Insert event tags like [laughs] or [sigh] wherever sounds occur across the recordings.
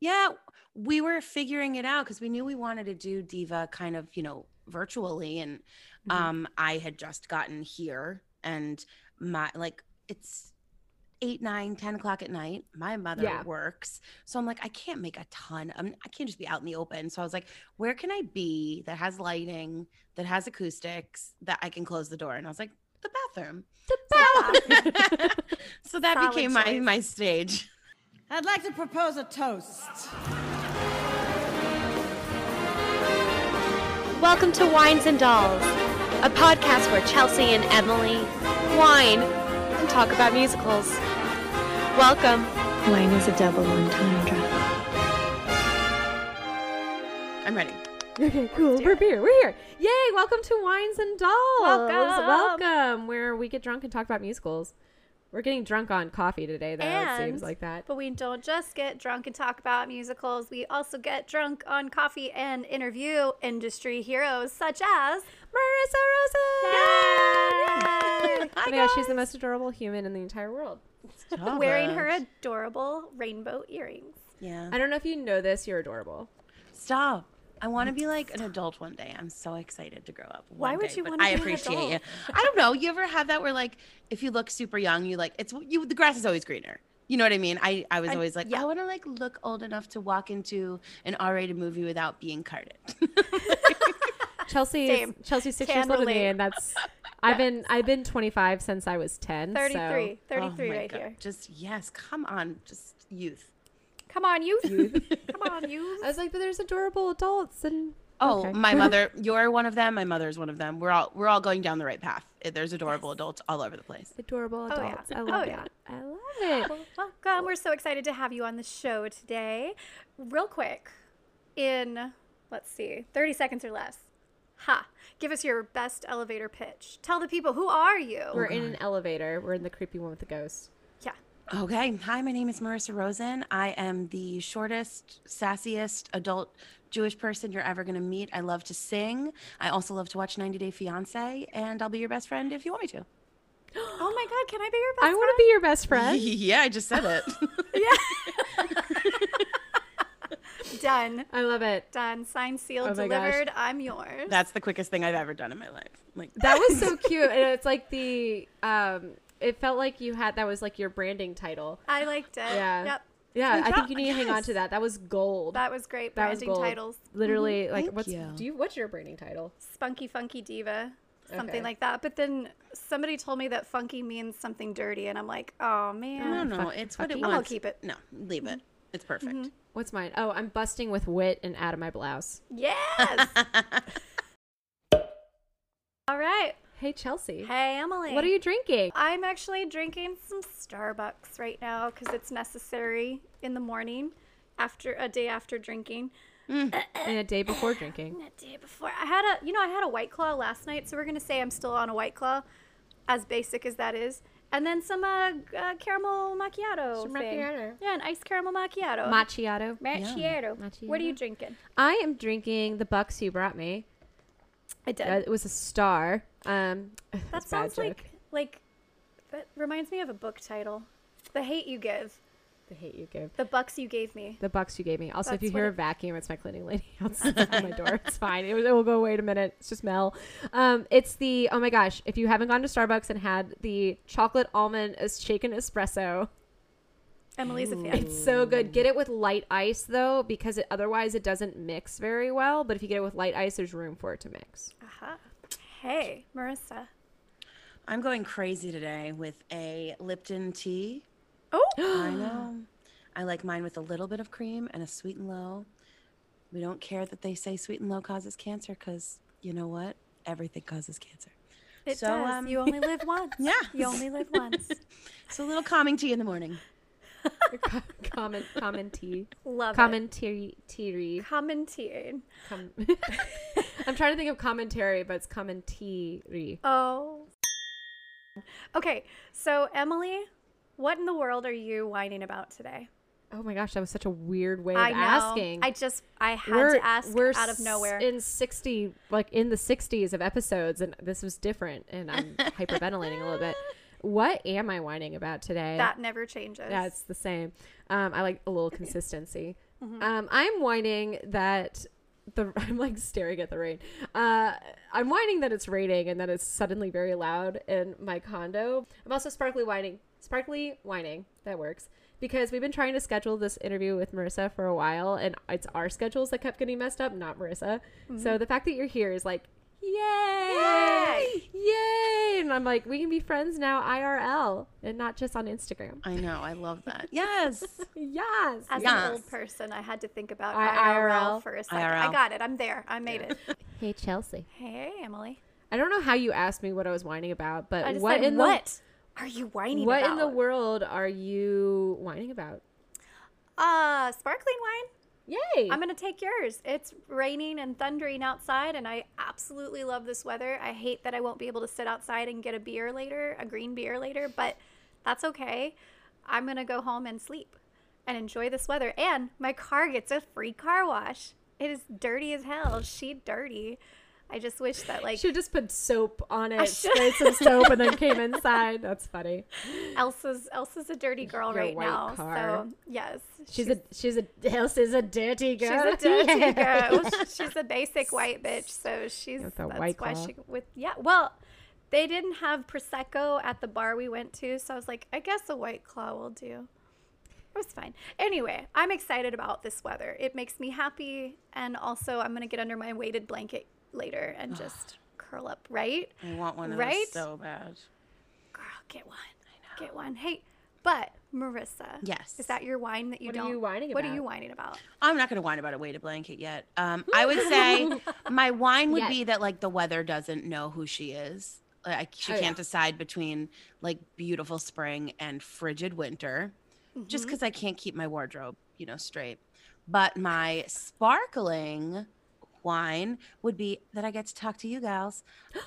Yeah, we were figuring it out because we knew we wanted to do Diva kind of, you know, virtually. And Mhm. um, I had just gotten here and my like it's eight, nine, 10 o'clock at night. My mother Yeah. works. So I'm like, I can't make a ton. I'm, I can't just be out in the open. So I was like, where can I be that has lighting, that has acoustics, that I can close the door? And I was like, the bathroom. The bathroom. [laughs] so that Solid became my my stage. I'd like to propose a toast. Welcome to Wines and Dolls, a podcast where Chelsea and Emily wine and talk about musicals. Welcome. Wine is a double entendre. I'm ready. Okay, cool. We're here. We're here. Yay! Welcome to Wines and Dolls. Welcome. Welcome, where we get drunk and talk about musicals. We're getting drunk on coffee today, though. it seems like that. But we don't just get drunk and talk about musicals. We also get drunk on coffee and interview industry heroes such as Marissa Rosen. Yay! [laughs] Oh my gosh, she's the most adorable human in the entire world. Stop wearing it. her adorable rainbow earrings. Yeah. I don't know if you know this. You're adorable. Stop. I want to be like an adult one day. I'm so excited to grow up. Why would day, you wanna I be an appreciate you. adult? I don't know. You ever have that where like if you look super young, you like it's you. The grass is always greener. You know what I mean? I I was I- always like yeah. I want to like look old enough to walk into an R-rated movie without being carded. [laughs] Chelsea, Same. is, Chelsea's six Can years older than me, and that's I've been I've been 25 since I was 10. 33. So. 33 Oh right God. here. Just yes, come on, just youth. Come on, you. [laughs] Come on, you. I was like, but there's adorable adults and Oh, Okay. my [laughs] mother, you're one of them. My mother's one of them. We're all we're all going down the right path. There's adorable adults all over the place. adorable adults. Oh, yeah. adults. I Oh, love yeah. that. I love it. Well, welcome. We're so excited to have you on the show today. Real quick, in let's see, 30 seconds or less. Ha. Give us your best elevator pitch. Tell the people who are you? We're in an elevator. We're in the creepy one with the ghost. Yeah. Okay. Hi, my name is Marissa Rosen. I am the shortest, sassiest adult Jewish person you're ever going to meet. I love to sing. I also love to watch 90 Day Fiance, and I'll be your best friend if you want me to. [gasps] Oh my God, can I be your best friend? I want to be your best friend. [laughs] yeah, I just said it. [laughs] be [laughs] done. I love it. Done. Signed, sealed, Oh my gosh. delivered. I'm yours. That's the quickest thing I've ever done in my life. Like That was so cute. And it's like the um it felt like you had that was like your branding title. I liked it. Yeah. Yep. Yeah, I think [laughs] you need to hang on to that. That was gold. That was great. That was Branding gold. titles. Literally, mm-hmm. like Thank what's you. do you what's your branding title? Spunky Funky Diva. Something Okay. like that. But then somebody told me that funky means something dirty, and I'm like, oh man. no, no, fuck- it's what it fucky. I'll wants. keep it. No, leave it. Mm-hmm. It's perfect. Mm-hmm. What's mine? Oh, I'm busting with wit and out of my blouse. Yes. [laughs] All right. Hey Chelsea. Hey, Emily. What are you drinking? I'm actually drinking some Starbucks right now because it's necessary in the morning after a day after drinking. And a day before drinking. A day before I had a, you know, I had a White Claw last night, so we're gonna say I'm still on a White Claw, as basic as that is, and then some uh, uh caramel macchiato. Some thing. macchiato. Yeah, an iced caramel macchiato. Macchiato. macchiato. What are you drinking? I am drinking the Bucks you brought me. I did. Uh, it was a star. Um, that that's sounds like like that reminds me of a book title. The hate you give. the hate you give. The bucks you gave me. The bucks you gave me. Also, if you hear a vacuum, it's my cleaning lady [laughs] outside [laughs] my door. It's fine. It, it will go away in a minute. It's just Mel. Um, it's the oh my gosh! If you haven't gone to Starbucks and had the chocolate almond as shaken espresso, Emily's a fan. it's so good. Get it with light ice though, because it, otherwise it doesn't mix very well. But if you get it with light ice, there's room for it to mix. Aha. Hey, Marissa. I'm going crazy today with a Lipton tea. Oh, I know. I like mine with a little bit of cream and a sweet and low. We don't care that they say sweet and low causes cancer because you know what? Everything causes cancer. it So, does. um, you only live once. [laughs] Yeah. You only live once. [laughs] So a little calming tea in the morning. [laughs] Comment, commentary, Love commentary, it. Commenting. com- I'm trying to think of commentary, but it's commentary. Oh. Okay, so Emily, what in the world are you whining about today? Oh my gosh, that was such a weird way of I know. asking. I just I had to ask we're out of nowhere. in 60 like in the 60s of episodes and this was different and i'm [laughs] hyperventilating a little bit what am i whining about today that never changes. that's the same um i like a little consistency Um, I'm whining that the [laughs] I'm like staring at the rain. Uh, I'm whining that it's raining and that it's suddenly very loud in my condo. I'm also sparkly whining, sparkly whining. That works because we've been trying to schedule this interview with Marissa for a while, and it's our schedules that kept getting messed up, not Marissa. So the fact that you're here is like, yay, yay! Yay! And I'm like, we can be friends now, IRL, and not just on Instagram. I know. I love that. [laughs] Yes. Yes. As Yes. an old person, I had to think about I- IRL, IRL. for a second. I got it. I'm there. I made it. [laughs] Hey Chelsea. Hey, Emily. I don't know how you asked me what I was whining about, but I just what said, in the are you whining what about? in the world are you whining about? Uh, sparkling wine. Yay! I'm gonna take yours. It's raining and thundering outside, and I absolutely love this weather. I hate that I won't be able to sit outside and get a beer later, a green beer later, but that's okay. I'm gonna go home and sleep and enjoy this weather. And my car gets a free car wash. It is dirty as hell. She dirty. I just wish that like she just put soap on it, sprayed some soap, and then [laughs] came inside. That's funny. Elsa's Elsa's a dirty girl Your right now. car. So yes, She's, a she's a Elsa's a dirty girl. She's a dirty [laughs] girl. She's a basic white bitch, so she's With a that's White why she with yeah. Well, they didn't have prosecco at the bar we went to, so I was like, I guess a white claw will do. It was fine. Anyway, I'm excited about this weather. It makes me happy, and also I'm gonna get under my weighted blanket later and just curl up. Right, I want one of Right? those so bad. girl, get one. I know. Get one. Hey, but Marissa, Yes. is that your wine that you What are don't? you whining What are about? you whining about? I'm not going to whine about a weighted blanket yet. Um, I would say [laughs] my whine would Yet. be that like the weather doesn't know who she is. Like she Oh, yeah. can't decide between like beautiful spring and frigid winter, just Mm-hmm. because I can't keep my wardrobe, you know, straight. But my sparkling wine would be that I get to talk to you gals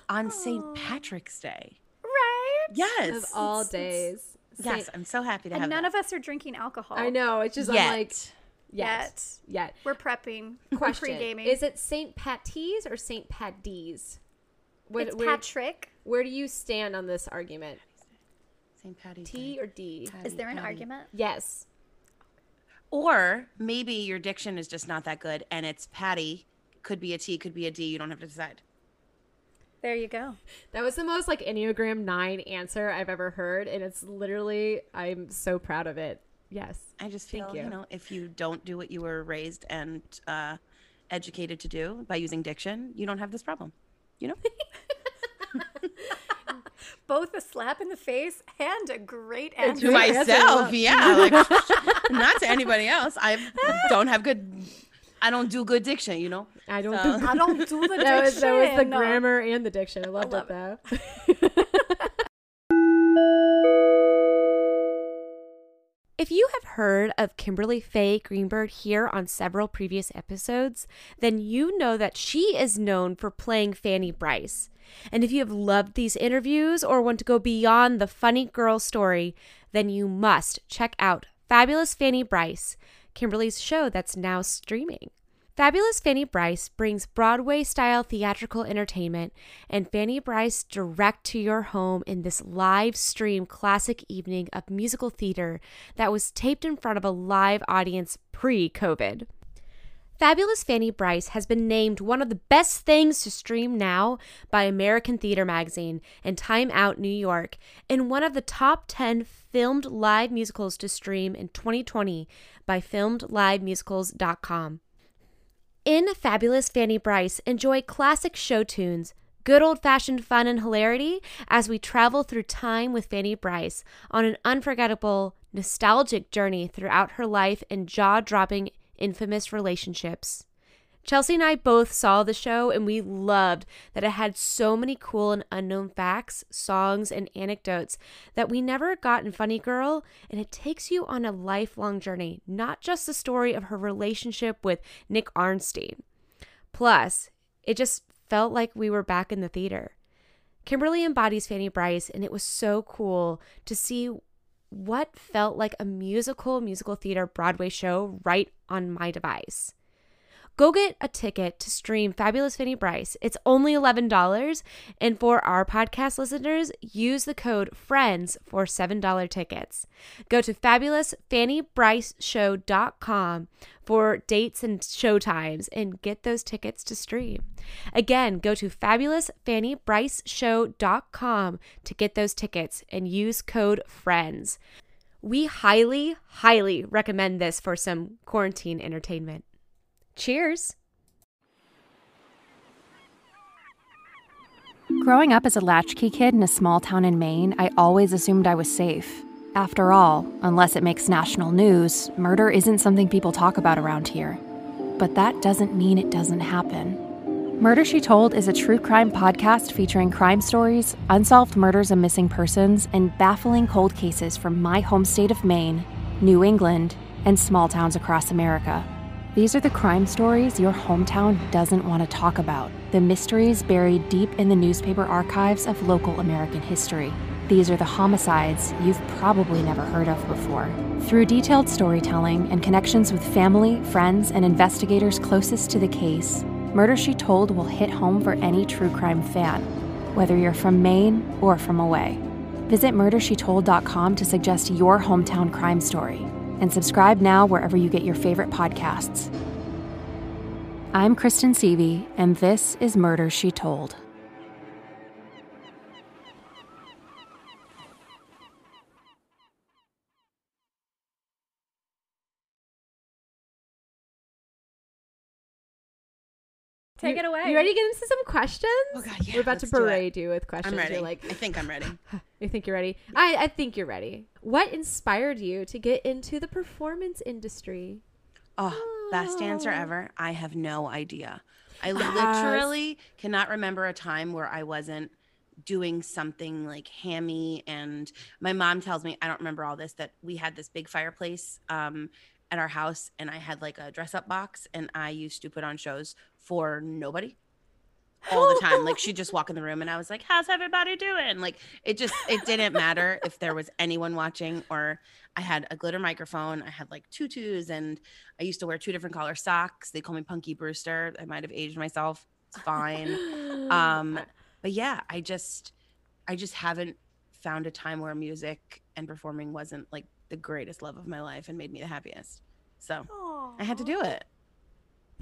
on St. Patrick's Day. Right. Yes. Of all days. Yes, I'm so happy to And have none that. of us are drinking alcohol. I know. It's just Yet. I'm like yet, yet. yet. We're prepping. Question: We're pre-gaming. Is it Saint Patty's or Saint Patty's? What, it's where, Patrick. where do you stand on this argument? St. Patty's T Day. or D? Is there an Patty. argument? Yes. Or maybe your diction is just not that good and it's Patty. Could be a T, could be a D. You don't have to decide. There you go. That was the most like Enneagram 9 answer I've ever heard. And it's literally, I'm so proud of it. Yes. I just Thank feel, you. you. know, if you don't do what you were raised and uh, educated to do by using diction, you don't have this problem. You know? [laughs] Both a slap in the face and a great answer. to myself, yeah. Like, [laughs] not to anybody else. I don't have good, I don't do good diction, you know? I don't So- think [laughs] I don't do the that was, that was the diction. grammar and the diction. I loved love it though. [laughs] If you have heard of Kimberly Faye Greenberg here on several previous episodes, then you know that she is known for playing Fanny Brice. And if you have loved these interviews or want to go beyond the funny girl story, then you must check out Fabulous Fanny Brice, Kimberly's show that's now streaming. Fabulous Fanny Brice brings Broadway style theatrical entertainment and Fanny Brice direct to your home in this live stream classic evening of musical theater that was taped in front of a live audience pre COVID. Fabulous Fanny Brice has been named one of the best things to stream now by American Theater Magazine and Time Out New York, and one of the top 10 filmed live musicals to stream in 2020 by filmedlivemusicals.com. In Fabulous Fanny Brice, enjoy classic show tunes, good old fashioned fun and hilarity as we travel through time with Fanny Brice on an unforgettable, nostalgic journey throughout her life and jaw dropping, infamous relationships. Chelsea and I both saw the show and we loved that it had so many cool and unknown facts, songs, and anecdotes that we never got in Funny Girl, and it takes you on a lifelong journey, not just the story of her relationship with Nick Arnstein. Plus, it just felt like we were back in the theater. Kimberly embodies Fanny Brice, and it was so cool to see what felt like a musical musical theater Broadway show right on my device. Go get a ticket to stream Fabulous Fanny Brice. It's only $11. And for our podcast listeners, use the code FRIENDS for $7 tickets. Go to fabulousfannybriceshow.com for dates and show times and get those tickets to stream. Again, go to fabulousfannybriceshow.com to get those tickets and use code FRIENDS. We highly, highly recommend this for some quarantine entertainment. Cheers! Growing up as a latchkey kid in a small town in Maine, I always assumed I was safe. After all, unless it makes national news, murder isn't something people talk about around here. But that doesn't mean it doesn't happen. Murder She Told is a true crime podcast featuring crime stories, unsolved murders and missing persons, and baffling cold cases from my home state of Maine, New England, and small towns across America. These are the crime stories your hometown doesn't want to talk about, the mysteries buried deep in the newspaper archives of local American history. These are the homicides you've probably never heard of before. Through detailed storytelling and connections with family, friends, and investigators closest to the case, Murder She Told will hit home for any true crime fan, whether you're from Maine or from away. Visit murdershetold.com to suggest your hometown crime story and subscribe now wherever you get your favorite podcasts. I'm Kristen Seavey, and this is Murder She Told. Take it away. You ready to get into some questions? Oh, God, yeah, We're about to let's do it. berate you with questions. I'm ready. You're like, I think I'm ready. [laughs] you think you're ready? I, I think you're ready. What inspired you to get into the performance industry? Oh, best answer ever. I have no idea. I Yes. literally cannot remember a time where I wasn't doing something like hammy. And my mom tells me, I don't remember all this, that we had this big fireplace um, at our house and I had like a dress up box and I used to put on shows for nobody [laughs] all the time. Like she'd just walk in the room and I was like, How's everybody doing? Like it just it didn't matter if there was anyone watching or I had a glitter microphone. I had like tutus and I used to wear two different color socks. They call me Punky Brewster. I might have aged myself. It's fine. [laughs] um but yeah, I just I just haven't found a time where music and performing wasn't like the greatest love of my life and made me the happiest. So I had to do it.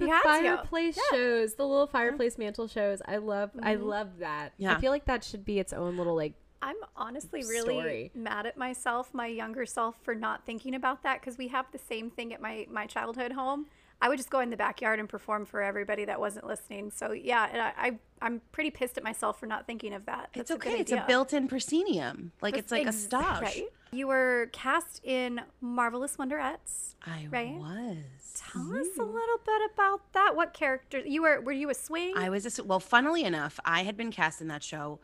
The You had to. fireplace shows, the little fireplace mantle shows. I love, I mm-hmm. love that. Yeah. I feel like that should be its own little like. I'm honestly really Story. mad at myself, my younger self, for not thinking about that because we have the same thing at my my childhood home. I would just go in the backyard and perform for everybody that wasn't listening. So yeah, and I, I I'm pretty pissed at myself for not thinking of that. It's That's a good okay. it's a built-in proscenium. Like That's it's like a stage. right? You were cast in Marvelous Wonderettes. I Right? was. Tell us a mm-hmm. little bit about that. What character you were? Were you a swing? I was a, well. Funnily enough, I had been cast in that show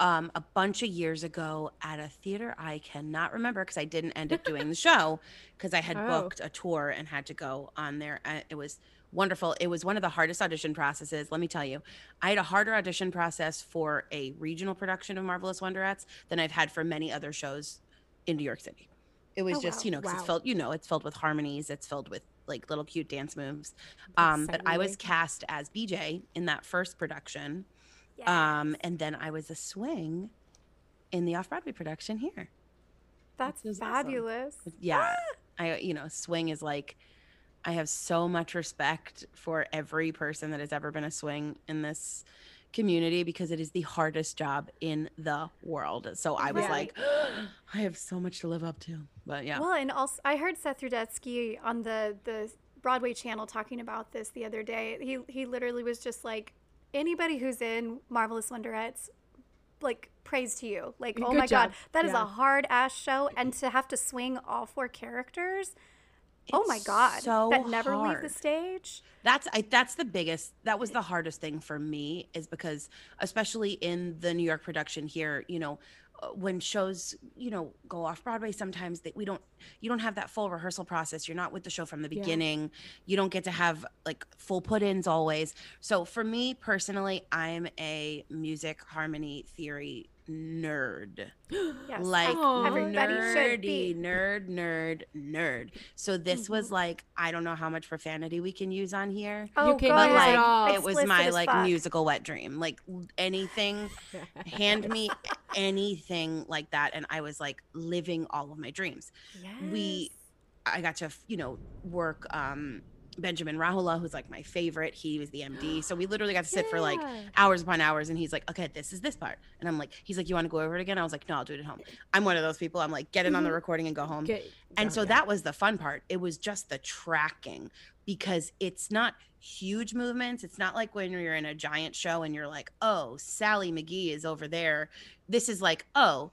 um, a bunch of years ago at a theater I cannot remember because I didn't end up doing the show because I had Oh. booked a tour and had to go on there. It was wonderful. It was one of the hardest audition processes. Let me tell you, I had a harder audition process for a regional production of Marvelous Wonderettes than I've had for many other shows in New York City. It was Oh, just wow. you know because Wow. it's filled you know it's filled with harmonies. It's filled with like little cute dance moves. Um, but I was cast as BJ in that first production. Yes. Um, and then I was a swing in the off Broadway production here. That's was awesome. fabulous. Yeah. [gasps] I, you know, swing is like, I have so much respect for every person that has ever been a swing in this community because it is the hardest job in the world. So I was Right. like, [gasps] I have so much to live up to. But yeah. Well, and also I heard Seth Rudetsky on the the Broadway channel talking about this the other day. He he literally was just like anybody who's in Marvelous Wonderettes like praise to you. Like, oh Good my job. god, that is Yeah. a hard ass show and to have to swing all four characters. Oh my god. so that never leave the stage. That's I, that's the biggest. That was the hardest thing for me is because, especially in the New York production here, you know, uh, when shows you know go off broadway sometimes that we don't you don't have that full rehearsal process you're not with the show from the Yeah. beginning you don't get to have like full put-ins always so for me personally i'm a music harmony theory nerd Yes. like Aw. everybody should nerdy be. nerd nerd nerd so this Mm-hmm. was like i don't know how much profanity we can use on here Oh, can but use it ahead. like it was my like fuck. musical wet dream like anything [laughs] hand me anything like that and i was like living all of my dreams we- i got to you know work um benjamin rauhala who's like my favorite. He was the md so we literally got to sit for like hours upon hours and he's like okay this is this part. And i'm like he's like you want to go over it again? I was like no i'll do it at home. I'm one of those people. I'm like get it on the mm-hmm. recording and go home. Get- and oh, so yeah. that was the fun part. It was just the tracking because it's not huge movements. It's not like when you're in a giant show and you're like oh sally mcgee is over there. This is like oh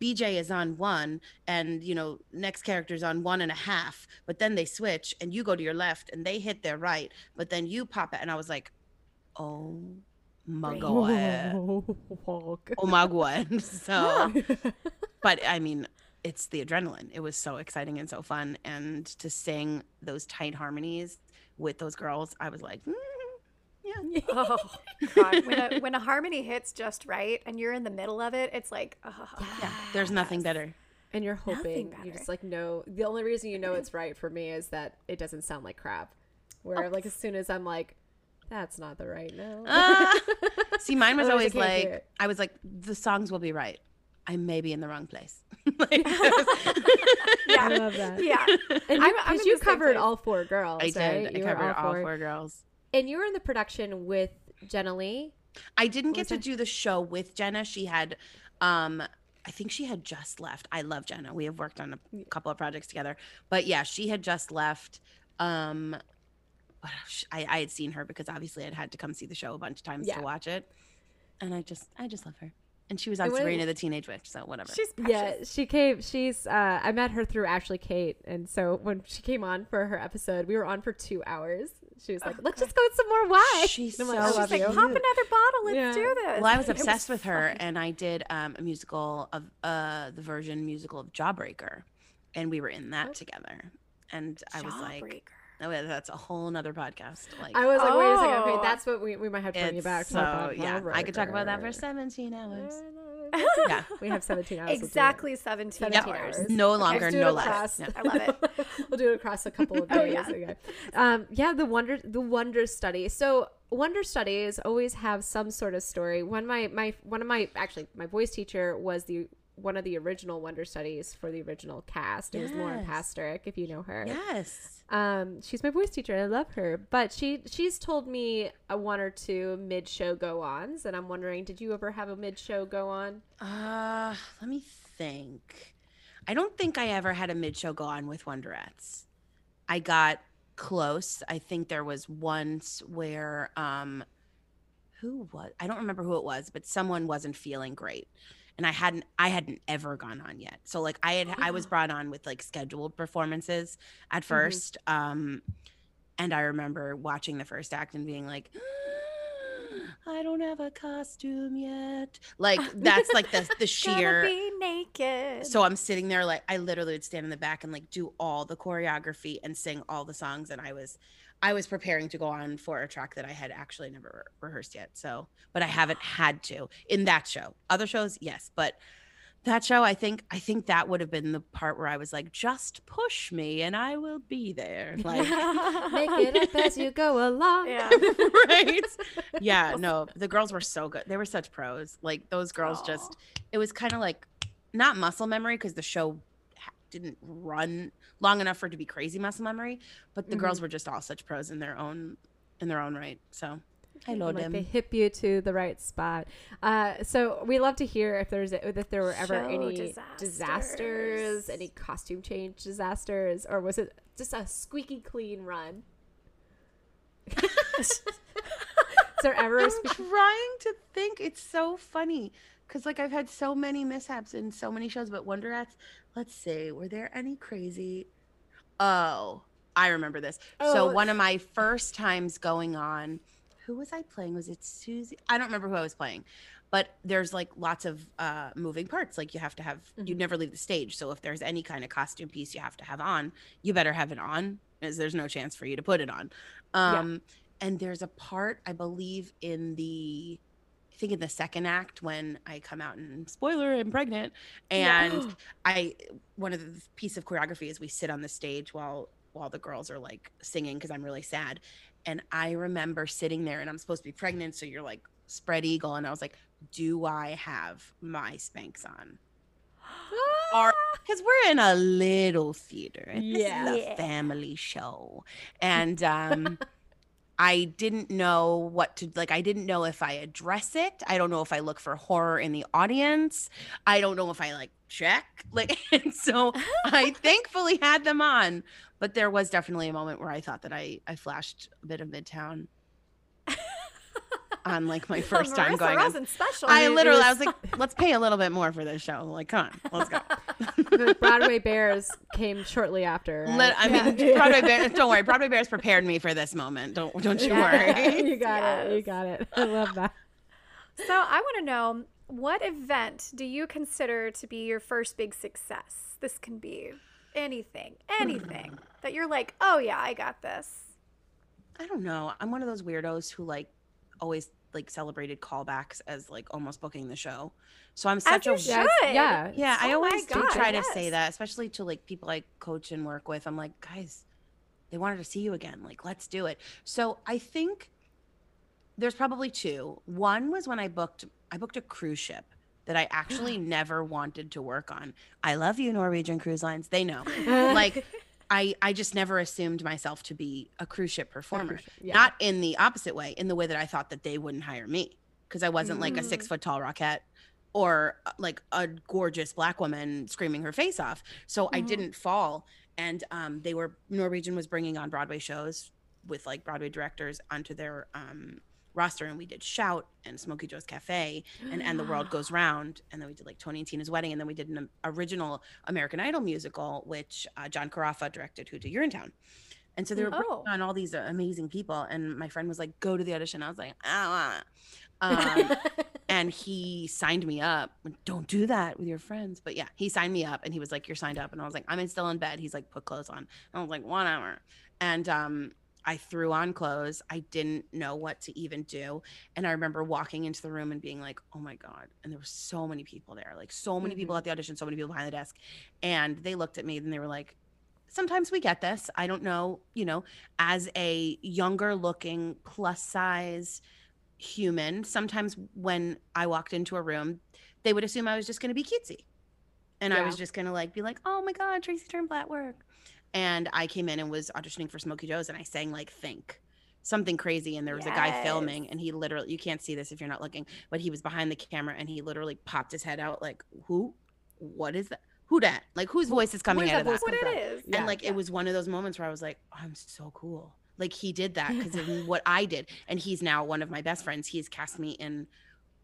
bj is on one and you know next character's on one and a half but then they switch and you go to your left and they hit their right but then you pop it. And i was like oh my god. [laughs] Oh my god. [laughs] So but I mean, it's the adrenaline. It was so exciting and so fun, and to sing those tight harmonies with those girls, I was like, mm, yeah, Oh [laughs] God! When a when a harmony hits just right and you're in the middle of it, it's like, oh, yeah. There's nothing yes. better. and you're hoping you just like know the only reason you know it's right for me is that it doesn't sound like crap where like as soon as i'm like that's not the right note [laughs] Ah. See, mine [laughs] was Otherwise I always like. I was like, the songs will be right. I may be in the wrong place. Like, yeah, i love that yeah. and I'm- you, I'm 'cause in you covered place. all four girls I did. right? I You were covered all four girls. And you were in the production with jenna leigh I didn't What get to that? do the show with Jenna. She had, um, I think she had just left. I love Jenna. We have worked on a couple of projects together, but yeah, she had just left. Um, I, I had seen her because obviously I'd had to come see the show a bunch of times Yeah. to watch it, and I just, I just love her. And she was on And Sabrina the Teenage Witch, so whatever. She's precious. Yeah, she came. She's. Uh, I met her through Ashley Kate, and so when she came on for her episode, we were on for two hours. She was like, "Let's just go with some more wine." She's And I'm so I She's like, you. pop another bottle. Let's Yeah. do this. well, I was It obsessed with her, fun. and I did um, a musical of uh, the version musical of Jawbreaker, and we were in that together. And I was like, Jawbreaker. oh, yeah, that's a whole nother podcast. Like, I was like, "Wait a second. Okay, Oh. that's what we, we might have to bring you back." So talk about yeah, I could talk about that for 17 hours. Yeah, [laughs] We have 17 hours. We'll. Exactly 17 17 hours. hours. no longer, do it no less. Yeah. I love it. [laughs] we'll do it across a couple of Oh, days. yeah. Okay. Um, yeah, the wonder the wonder study. So wonder studies always have some sort of story. One my my one of my actually my voice teacher was the one of the original wonder studies for the original cast. It was Lauren Yes. Pastorick, if you know her. Yes. Um, she's my voice teacher. and I love her, but she she's told me a one or two mid show go ons, and I'm wondering, did you ever have a mid show go on? Uh, let me think. I don't think I ever had a mid-show go on with Wonderettes. I got close. I think there was once where um who was I don't remember who it was, but someone wasn't feeling great. And I hadn't I hadn't ever gone on yet. So like I had I was brought on with like scheduled performances at 1st Um and I remember watching the first act and being like I don't have a costume yet. Like [laughs] that's like the the sheer be naked. so I'm sitting there like I literally would stand in the back and like do all the choreography and sing all the songs and I was I was preparing to go on for a track that I had actually never re- rehearsed yet. So, but I haven't had to in that show. Other shows, yes, but that show I think I think that would have been the part where I was like just push me and I will be there. Like [laughs] Make it up as you go along. yeah. [laughs] right? Yeah, [laughs] no, the girls were so good. They were such pros. Like those girls Aw. just it was kind of like not muscle memory because the show didn't run long enough for it to be crazy muscle memory, but the girls mm-hmm. were just all such pros in their own in their own right. So I love like them. they hip you to the right spot. Uh, so we love to hear if there's if there were ever Show any disasters. disasters, any costume change disasters, or was it just a squeaky clean run? [laughs] Is there ever a I'm squeaky? trying to think. It's so funny because like I've had so many mishaps in so many shows, but Wonder Wonderettes. Let's see, were there any crazy? Oh, I remember this. Oh. So one of my first times going on, who was I playing? Was it Susie? I don't remember who I was playing, but there's like lots of uh, moving parts. Like you have to have, you never leave the stage. So if there's any kind of costume piece you have to have on, you better have it on, as there's no chance for you to put it on. Um, And there's a part I believe in the, I think in the second act when I come out and spoiler, I'm pregnant, and [gasps] I one of the piece of choreography is we sit on the stage while while the girls are like singing because I'm really sad. And I remember sitting there and I'm supposed to be pregnant, so you're like spread eagle, and I was like, "Do I have my Spanx on?" [gasps] Because we're in a little theater, Yeah. this is a family show, and um. I didn't know what to like. I didn't know if I address it. I don't know if I look for horror in the audience. I don't know if I like check. Like, [laughs] and so I [laughs] thankfully had them on, but there was definitely a moment where I thought that I I flashed a bit of Midtown [laughs] on like my first time Marissa going. on. Rosen special. I it literally, I was- was like, [laughs] let's pay a little bit more for this show. Like, come on, let's go. [laughs] the Broadway Bears came shortly after. right? Let, I mean, Broadway Bears. Don't worry, Broadway Bears prepared me for this moment. Don't don't you worry. you got it. You got it. I love that. So I want to know what event do you consider to be your first big success? This can be anything, anything that you're like, oh yeah, I got this. I don't know. I'm one of those weirdos who like always like celebrated callbacks as like almost booking the show. So I'm such you a should. Yeah, yeah. yeah. I Oh my always do God, try to say that, especially to like people I coach and work with. I'm like, guys, they wanted to see you again. Like, let's do it. So I think there's probably two. One was when I booked I booked a cruise ship that I actually [gasps] never wanted to work on. I love you, Norwegian Cruise Lines. They know. [laughs] like I I just never assumed myself to be a cruise ship performer. ship, yeah. Not in the opposite way, in the way that I thought that they wouldn't hire me because I wasn't like a Mm. six foot tall rocket or uh, like a gorgeous black woman screaming her face off. So I Mhm. didn't fall. And um, they were Norwegian was bringing on Broadway shows with like Broadway directors onto their um, roster, and we did Shout and Smokey Joe's Cafe and And the [gasps] World Goes Round, and then we did like Tony and Tina's Wedding, and then we did an original American Idol musical, which uh, John Carrafa directed, who did Urinetown. And so they were Oh. on all these uh, amazing people, and my friend was like, "Go to the audition." I was like, "Ah." [laughs] Um, and he signed me up. Don't do that with your friends. But yeah, he signed me up and he was like, You're signed up. And I was like, I'm still in bed. He's like, Put clothes on. And I was like, One hour. And um, I threw on clothes. I didn't know what to even do. And I remember walking into the room and being like, Oh my God. And there were so many people there, like so many people mm-hmm. at the audition, so many people behind the desk. And they looked at me and they were like, Sometimes we get this. I don't know, you know, as a younger looking plus size human, sometimes when I walked into a room, they would assume I was just going to be cutesy. And I was just going to like be like, oh my God, Tracy Turnblad work. And I came in and was auditioning for Smokey Joe's and I sang like Think something crazy. And there was a guy filming and he literally, you can't see this if you're not looking, but he was behind the camera and he literally popped his head out like, who? What is that? Who that? Like whose voice is coming out of that what it is. Yeah. and like it was one of those moments where I was like, "Oh, I'm so cool. Like he did that [laughs] because of what I did, and he's now one of my best friends. He's cast me in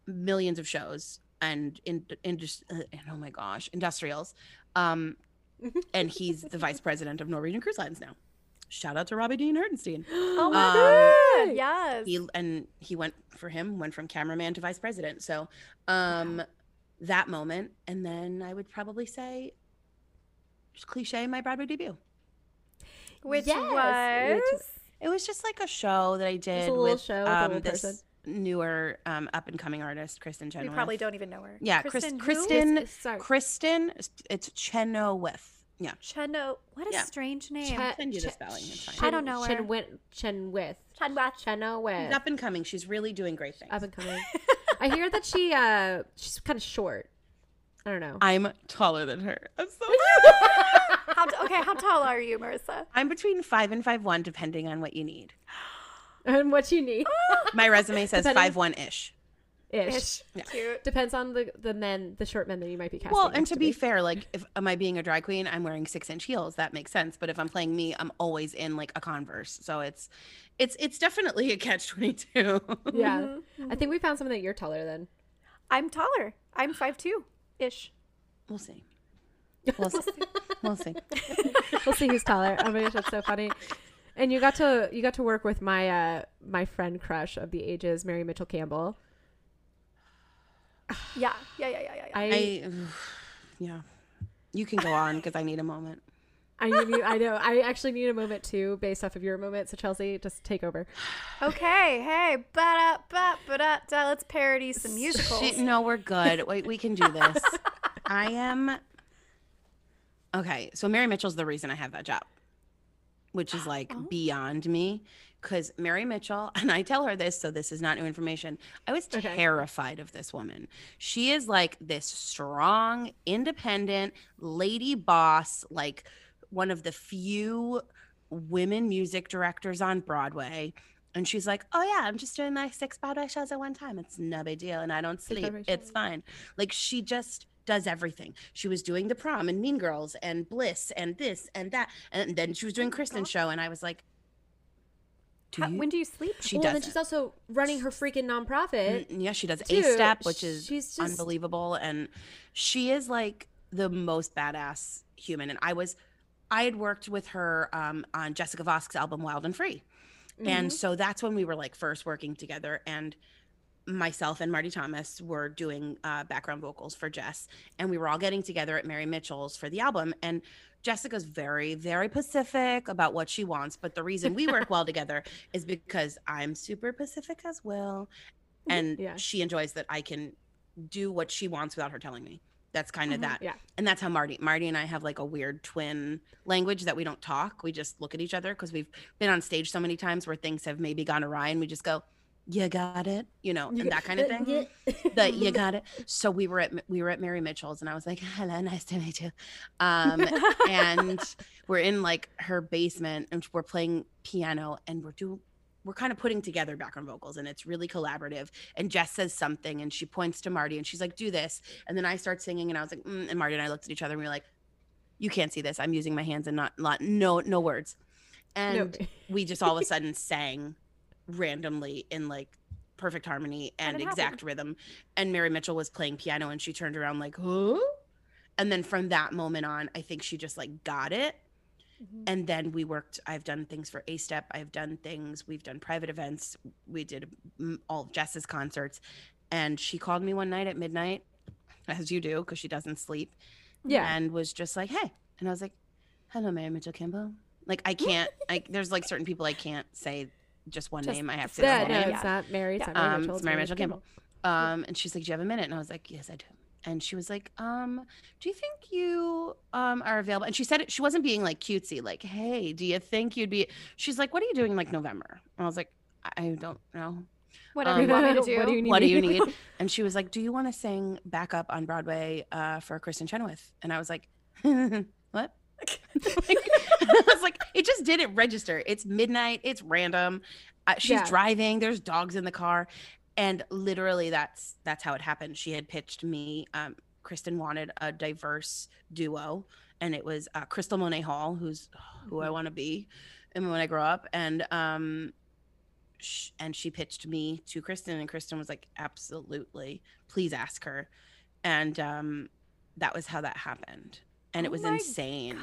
millions of shows and in in just uh, and oh my gosh, industrials. Um, [laughs] and he's the vice president of Norwegian Cruise Lines now. Shout out to Robbie Dean Herdenstein. Oh my Um, god. Yes. He and he went for him went from cameraman to vice president. So, um, that moment, and then I would probably say, just cliche, my Broadway debut. Which Yes, was which- It was just like a show that I did little with show with a um, this person. Newer um, up and coming artist, Kristin we Chenoweth. probably don't even know her. Yeah, Kristin. Kristin. who? Kristin. Sorry. Kristin. It's Chenoweth. Yeah. Cheno. What a Yeah. strange name. Chen- send you the Chen- spelling, it's fine. I don't know her. Chen with Chen with Chenoweth. Cheno with She's up and coming. She's really doing great things. up and coming. [laughs] I hear that she uh she's kind of short. I don't know. I'm taller than her. I'm so. [laughs] How t- okay, how tall are you, Marissa? I'm between five and five one, depending on what you need. [gasps] [gasps] [laughs] and what you need [laughs] My resume says Depending- five one ish. ish. Cute. Depends on the the men, the short men that you might be casting. Well, and next to be fair, like if am I being a drag queen, I'm wearing six inch heels. That makes sense. But if I'm playing me, I'm always in like a Converse. So it's, it's, it's definitely a catch twenty two. yeah, [laughs] Mm-hmm. I think we found something that you're taller than. I'm taller. I'm five two ish. We'll see. We'll see. We'll see. We'll see who's taller. Oh my gosh, that's so funny. And you got to you got to work with my uh my friend crush of the ages, Mary Mitchell Campbell. [sighs] Yeah, yeah, yeah, yeah, yeah. yeah. I I, [sighs] yeah. You can go on because I need a moment. I need you, I know. I actually need a moment too, based off of your moment. So Chelsea, just take over. [sighs] okay, hey, ba da ba da da. Let's parody some musicals. Shit, no, we're good. Wait, we can do this. [laughs] I am. Okay, so Mary Mitchell's the reason I have that job, which is like beyond me. Because Mary Mitchell, [laughs] and I tell her this, so this is not new information. I was Okay. terrified of this woman. She is like this strong, independent lady boss, like one of the few women music directors on Broadway. And she's like, Oh, yeah, I'm just doing my six Broadway shows at one time. It's no big deal. And I don't sleep. It's fine. Like, she just does everything. She was doing the prom and Mean Girls and Bliss and this and that. And then she was doing Kristin's show. And I was like, do How- when do you sleep? she well, does. then she's also running her freaking nonprofit. Mm, Yeah, she does too. ASTEP, which is She's just- unbelievable, and she is like the most badass human. And I was, I had worked with her um, on Jessica Vosk's album Wild and Free, and so that's when we were like first working together. And myself and Marty Thomas were doing uh, background vocals for Jess, and we were all getting together at Mary Mitchell's for the album. And Jessica's very, very pacific about what she wants, but the reason we work well [laughs] together is because I'm super pacific as well, and Yeah. she enjoys that I can do what she wants without her telling me. That's kind of that. Yeah. And that's how Marty Marty and I have like a weird twin language that we don't talk. We just look at each other because we've been on stage so many times where things have maybe gone awry and we just go, You got it, you know, and that kind of thing. the you [laughs] got it. So we were at we were at Mary Mitchell's and I was like, Hello, nice to meet you. Um and [laughs] we're in like her basement and we're playing piano and we're doing we're kind of putting together background vocals and it's really collaborative. And Jess says something and she points to Marty and she's like, do this. And then I start singing and I was like, mm, and Marty and I looked at each other and we were like, you can't see this. I'm using my hands and not, not no, no words. And we just all of a sudden sang randomly in like perfect harmony and it exact rhythm. And Mary Mitchell was playing piano and she turned around like, huh? And then from that moment on, I think she just like got it. And then we worked i've done things for ASTEP i've done things. We've done private events. We did mm, all of jess's concerts. And she called me one night at midnight as you do because she doesn't sleep Yeah. and was just like hey. And i was like hello mary mitchell campbell. Like i [laughs] can't i there's like certain people i can't say just one Just name i have to say yeah, no, name. it's not Mary. It's not Mary Um, Mitchell. it's Mary Mitchell Campbell. Um, and she's like, "Do you have a minute?" And I was like, "Yes, I do." And she was like, "Um, do you think you um are available?" And she said it. She wasn't being like cutesy, like, "Hey, do you think you'd be?" She's like, "What are you doing like November?" And I was like, "I I don't know. Whatever Um, you want me to [laughs] do. What do you need? What do you need?" [laughs] And she was like, "Do you want to sing backup on Broadway uh, for Kristin Chenoweth?" And I was like, [laughs] "What?" Like, I was like, it just didn't register. It's midnight. It's random. Uh, she's Yeah. driving. There's dogs in the car, and literally, that's that's how it happened. She had pitched me. Um, Kristin wanted a diverse duo, and it was uh, Crystal Monée Hall, who's who I want to be, and when I grow up, and um, sh- and she pitched me to Kristin, and Kristen was like, "Absolutely, please ask her," and um, that was how that happened, and Oh it was my insane.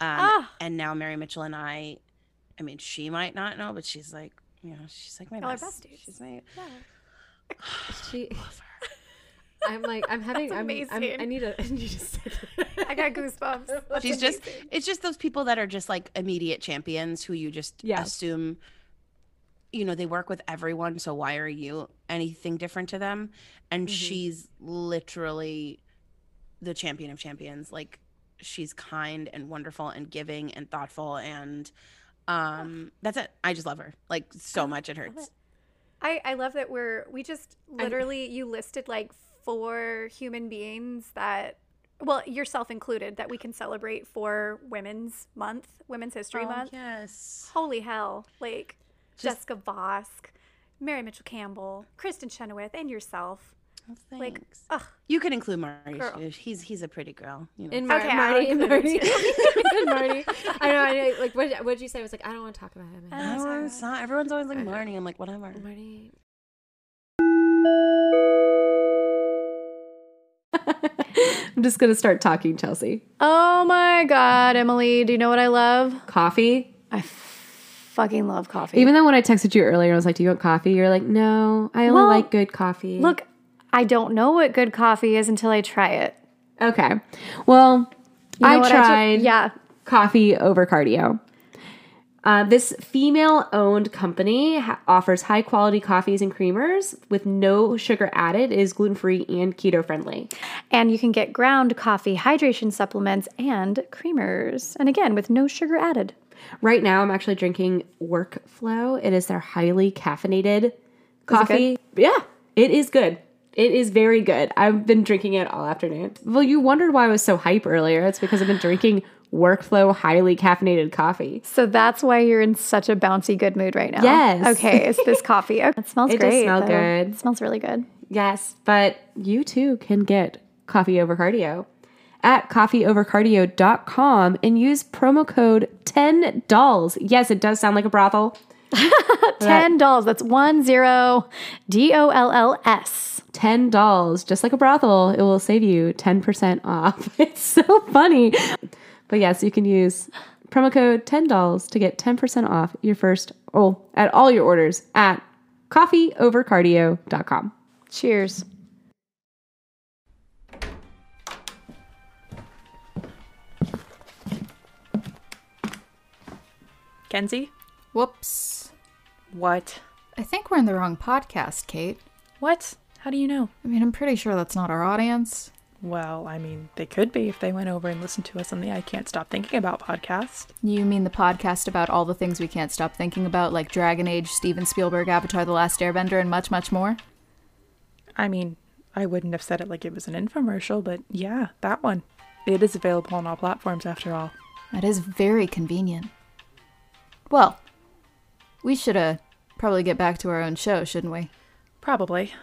Um, Ah. and now Mary Mitchell and I, I mean, she might not know, but she's like, you know, she's like my Y'all best. besties. She's my [sighs] She, [laughs] I'm like, I'm having, I'm, I'm, amazing. [laughs] I need a, I need a second. I got goosebumps. [laughs] That's she's just, it's just those people that are just like immediate champions who you just Yeah. assume you know they work with everyone so why are you anything different to them and Mhm. she's literally the champion of champions. Like she's kind and wonderful and giving and thoughtful and um that's it. I just love her like so much it hurts. I, I love that we're we just literally you listed like four human beings that well yourself included that we can celebrate for women's month women's history Oh, month. yes. Holy hell. Like Just- jessica vosk mary mitchell campbell kristin chenoweth and yourself Well, like thanks. ugh you can include marty Girl. he's he's a pretty girl you know And Mar- Okay, I'll Marty, and Marty, [laughs] it Marty. I know, I know. Like, what what did you say? I was like, I don't want to talk about him. I don't- Everyone's not, everyone's always like Marty. I'm like, whatever. Marty. [laughs] I'm just gonna start talking, Chelsea. oh my god emily do you know what i love Coffee. i fucking love coffee. Even though when I texted you earlier, I was like, "Do you want coffee?" You're like, "No, I only Well, like good coffee." Look, I don't know what good coffee is until I try it. Okay. Well, You know I tried yeah. coffee over cardio. Uh, this female owned company ha- offers high quality coffees and creamers with no sugar added, is gluten free and keto friendly. And you can get ground coffee, hydration supplements, and creamers. And again, with no sugar added. Right now, I'm actually drinking Workflow. It is their highly caffeinated coffee. Yeah, it is good. It is very good. I've been drinking it all afternoon. Well, you wondered why I was so hype earlier. It's because I've been drinking Workflow highly caffeinated coffee. So that's why you're in such a bouncy good mood right now. Yes. Okay, it's [laughs] this coffee. Okay, It smells It great. smell though. good. It smells really good. Yes, but you too can get coffee over cardio at coffeeovercardio.com and use promo code 10 dolls. Yes, it does sound like a brothel. [laughs] Ten dolls. That's one zero D O L L S. 10 dolls, just like a brothel, it will save you 10% off. [laughs] It's so funny. But yes, you can use promo code 10 dolls to get 10% off your first, oh, at all your orders at coffeeovercardio.com. Cheers. Kenzie? Whoops. What? I think we're in the wrong podcast, Kate. What? How do you know? I mean, I'm pretty sure that's not our audience. Well, I mean, they could be if they went over and listened to us on the I Can't Stop Thinking About podcast. You mean the podcast about all the things we can't stop thinking about, like Dragon Age, Steven Spielberg, Avatar The Last Airbender, and much, much more? I mean, I wouldn't have said it like it was an infomercial, but yeah, that one. It is available on all platforms after all. That is very convenient. Well, we should uh probably get back to our own show, shouldn't we? Probably.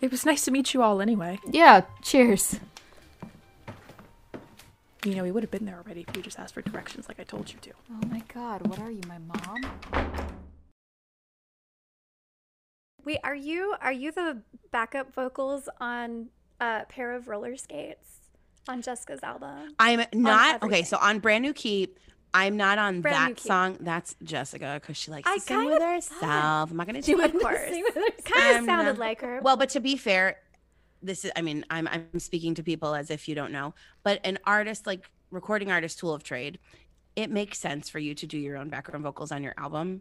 It was nice to meet you all anyway. Yeah, cheers. You know, we would have been there already if you just asked for directions like I told you to. Oh my god, what are you, my mom? Wait, are you are you the backup vocals on a pair of roller skates on Jessica's album? I'm not okay. So on Brand New Key, I'm not on Brand that song. That's Jessica because she likes I to sing with of herself. I'm not gonna do Of it. course. Kind of sounded like her. Well, but to be fair, this is I mean, I'm I'm speaking to people as if you don't know, but an artist like recording artist tool of trade, it makes sense for you to do your own background vocals on your album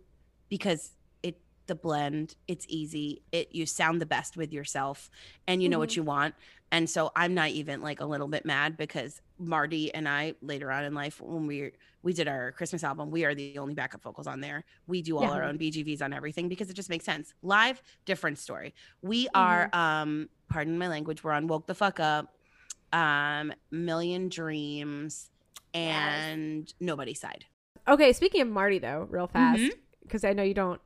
because it the blend, it's easy. It you sound the best with yourself and you know what Mhm. you want. And so I'm not even like a little bit mad because Marty and I later on in life when we we did our Christmas album, we are the only backup vocals on there. We do all Yeah. our own BGVs on everything because it just makes sense. Live, different story. We are um pardon my language, we're on Woke the Fuck Up, um Million Dreams and Nobody Side. Okay, speaking of Marty though, real fast, because I know you don't.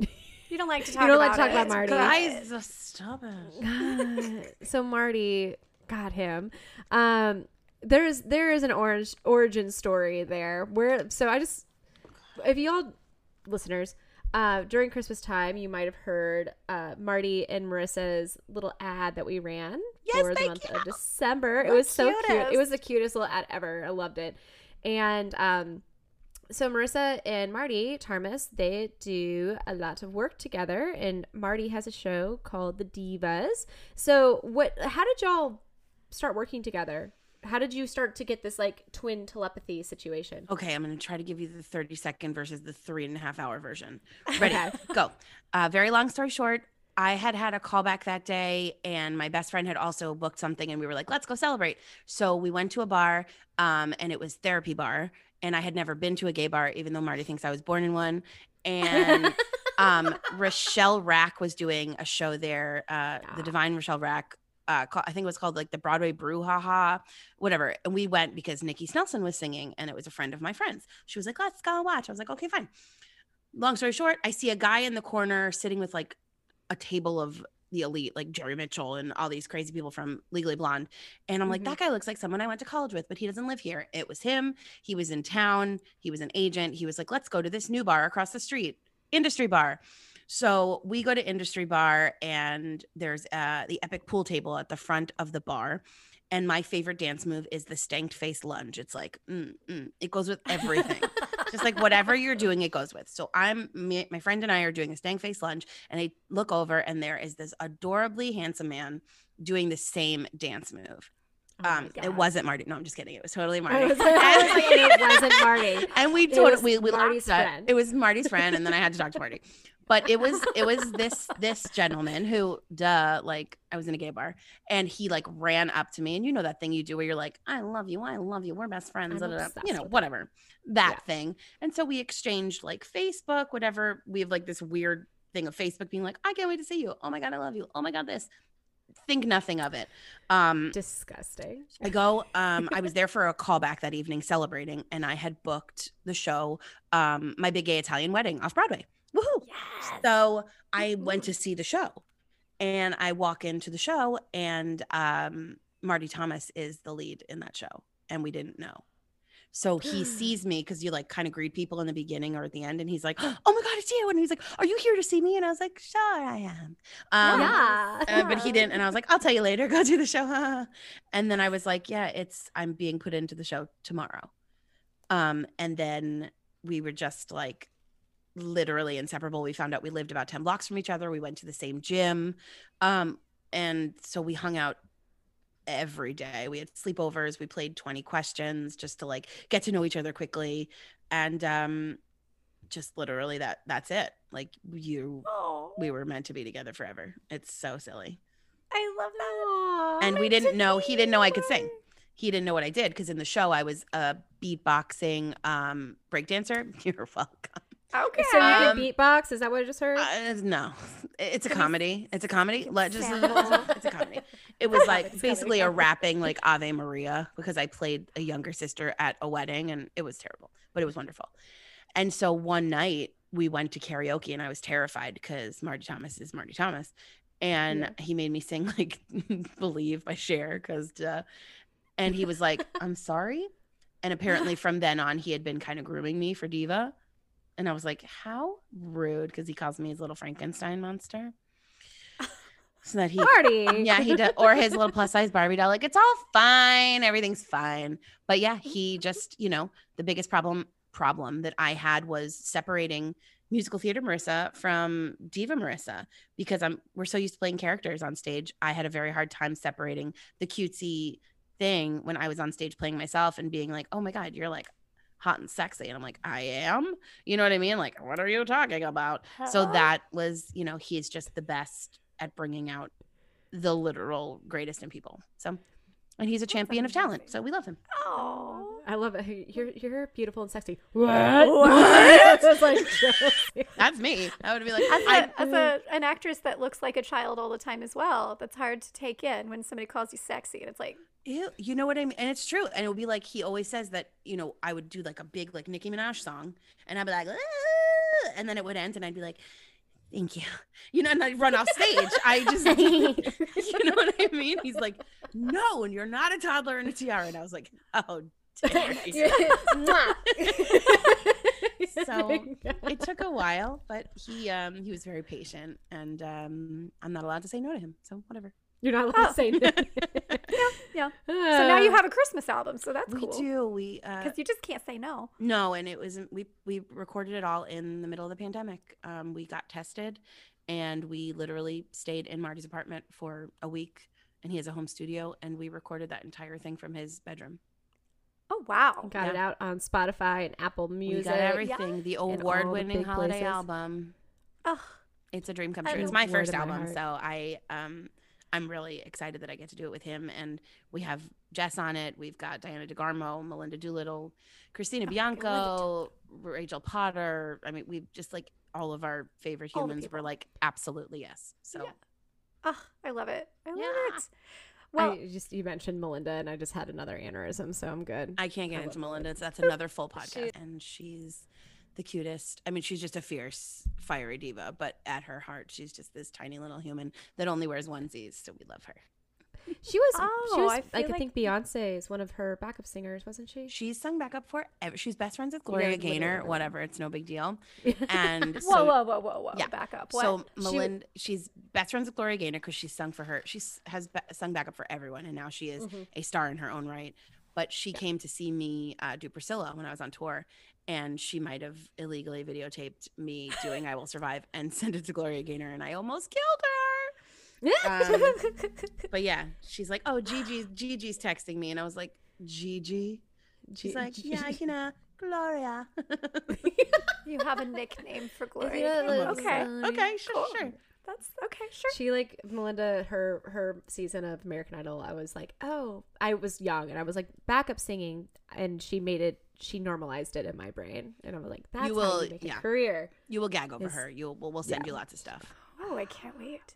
you don't like to [laughs] talk You don't about like to talk it. about Marty. good. Guys, just stop it. So Marty got him. Um, there's there is an orange origin story there where so I just if y'all listeners uh, during Christmas time, you might have heard uh, Marty and Marissa's little ad that we ran Yes, for the month you. of December. It The was so cute. It was the cutest little ad ever. I loved it. And um, so Marissa and Marty Thomas, they do a lot of work together, and Marty has a show called The Divas. So what? How did y'all start working together? How did you start to get this like twin telepathy situation? Okay, I'm to try to give you the 30 second versus the three and a half hour version. [laughs] Ready? Okay. Go. Uh, very long story short, I had had a callback that day, and my best friend had also booked something, and we were like, let's go celebrate. So we went to a bar, um, and it was therapy bar. And I had never been to a gay bar, even though Marty thinks I was born in one. And [laughs] um, Rachelle Rak was doing a show there, uh, the Divine Rachelle Rak. Uh, I think it was called like the Broadway Brouhaha, whatever. And we went because Nikki Snelson was singing, and it was a friend of my friend's. She was like, "Let's go watch." I was like, "Okay, fine." Long story short, I see a guy in the corner sitting with like a table of the elite, like Jerry Mitchell and all these crazy people from Legally Blonde. And I'm like, Mhm. that guy looks like someone I went to college with, but he doesn't live here. It was him. He was in town. He was an agent. He was like, let's go to this new bar across the street, Industry Bar. So we go to Industry Bar, and there's uh, the epic pool table at the front of the bar. And my favorite dance move is the stanked face lunge. It's like, mm, mm. it goes with everything. just like whatever you're doing, it goes with. So I'm me, my friend and I are doing a stank face lunge, and I look over, and there is this adorably handsome man doing the same dance move. Um, it wasn't Marty. No, I'm just kidding. It was totally Marty. Was like, I was like, it wasn't Marty. [laughs] and we totally we, we Marty's friend. It was Marty's friend, and then I had to talk to Marty. But it was it was this this gentleman who, duh, like I was in a gay bar, and he like ran up to me, and you know that thing you do where you're like, I love you, I love you, we're best friends, I'm da, da, da," obsessed you know, whatever that thing. And so we exchanged like Facebook, whatever. We have like this weird thing of Facebook being like, I can't wait to see you. Oh my god, I love you. Oh my god, this. Think nothing of it. Um, Disgusting. I go. Um, I was there for a callback that evening, celebrating, and I had booked the show, um, my big gay Italian wedding off Broadway. Woohoo! So I went to see the show, and I walk into the show, and um, Marty Thomas is the lead in that show, and we didn't know. So he [gasps] sees me because you like kind of greet people in the beginning or at the end, and he's like, [gasps] "Oh my god, it's you!" And he's like, "Are you here to see me?" And I was like, "Sure, I am." Um, yeah. uh, but he didn't and i was [laughs] like i'll tell you later go do the show [laughs] and then i was like yeah it's i'm being put into the show tomorrow um and then we were just like literally inseparable. We found out we lived about 10 blocks from each other. We went to the same gym. Um and so we hung out every day. We had sleepovers. We played 20 questions just to like get to know each other quickly. And um just literally that that's it. Like you Oh, we were meant to be together forever. It's so silly. I love that. and we didn't know he didn't know I could sing. He didn't know what I did because in the show I was a beatboxing um breakdancer. [laughs] You're welcome. Okay. So you Um, can beatbox? Is that what I just heard? Uh, no, it's a comedy. It's a comedy. Let just sample? [laughs] it's a comedy. It was [laughs] like It's basically a rapping like Ave Maria because I played a younger sister at a wedding and it was terrible, but it was wonderful. And so one night we went to karaoke and I was terrified because Marty Thomas is Marty Thomas. And Yeah. he made me sing [laughs] like Believe by Cher because uh, and he was like, I'm sorry. And apparently from then on he had been kind of grooming me for diva. And I was like, how rude because he calls me his little Frankenstein monster. So that he Marty. yeah, he does, or his little plus size Barbie doll. Like it's all fine, everything's fine. But yeah, he just, you know, the biggest problem problem that I had was separating musical theater Marissa from diva Marissa because I'm we're so used to playing characters on stage. I had a very hard time separating the cutesy thing when I was on stage playing myself and being like, oh my god, you're like hot and sexy, and I'm like, I am. You know what I mean? Like, what are you talking about? So that was, you know, he's just the best at bringing out the literal greatest in people. So, and he's a champion of talent. So we love him. Oh. I love it. You're you're beautiful and sexy. What? [laughs] [laughs] It's like [laughs] That's me. I would be like, As, I, a, as a, an actress that looks like a child all the time as well, that's hard to take in when somebody calls you sexy. And it's like, Ew, you know what I mean? And it's true. And it would be like, he always says that, you know, I would do like a big, like Nicki Minaj song and I'd be like, "Ah," and then it would end and I'd be like, thank you. You know, and I'd run off stage. I just, you know what I mean? He's like, no, and you're not a toddler in a tiara. And I was like, oh, dare you. [laughs] [laughs] [laughs] so it took a while, but he um he was very patient and um I'm not allowed to say no to him. So whatever. You're not allowed to say no. yeah. Yeah. So now you have a Christmas album. So that's We cool. do. We uh Because you just can't say no. No, and it was we we recorded it all in the middle of the pandemic. Um, we got tested, and we literally stayed in Marty's apartment for a week, and he has a home studio, and we recorded that entire thing from his bedroom. Oh, wow. Got it out on Spotify and Apple Music. we got everything. The in the award-winning big holiday places. album. Ugh. It's a dream come true. It's my first of my album, so I um I'm really excited that I get to do it with him. And we have Jess on it. We've got Diana DeGarmo, Melinda Doolittle, Christina Oh, Bianco, Rachel Potter. I mean, we've just like all of our favorite humans were like absolutely yes. So Yeah. Oh, I love it. I love Yeah. it. Well, I just you mentioned Melinda, and I just had another aneurysm, so I'm good. I can't get I into love Melinda. That's another full [laughs] podcast. and she's the cutest. I mean, she's just a fierce, fiery diva, but at her heart, she's just this tiny little human that only wears onesies. So we love her. She was. she Oh, was I like feel I think Beyonce is one of her backup singers, wasn't she? She's sung backup for ever. She's best friends with Gloria literally Gaynor. everyone. Whatever, it's no big deal. [laughs] And whoa, so, whoa, whoa, whoa, whoa. yeah. Back up. What? So She- Melinda, she's best friends with Gloria Gaynor because she's sung for her. She has ba- sung backup for everyone, and now she is Mm-hmm. a star in her own right. But she came to see me uh, do Priscilla when I was on tour, and she might have illegally videotaped me doing "I Will Survive" and [laughs] sent it to Gloria Gaynor, and I almost killed her. Um, [laughs] but yeah, she's like, "Oh, Gigi, Gigi's texting me," and I was like, "Gigi." She's like, "Yeah, you know, Gloria." [laughs] You have a nickname for [laughs] Gloria. that's okay. fine. okay, sure, sure. That's okay, sure. She like Melinda her her season of American Idol. I was like, oh, I was young and I was like backup singing, and she made it. She normalized it in my brain, and I was like, that's You how you make yeah. a career. You will gag over Yes. her. You'll we'll, we'll send Yeah. you lots of stuff. Oh, I can't wait.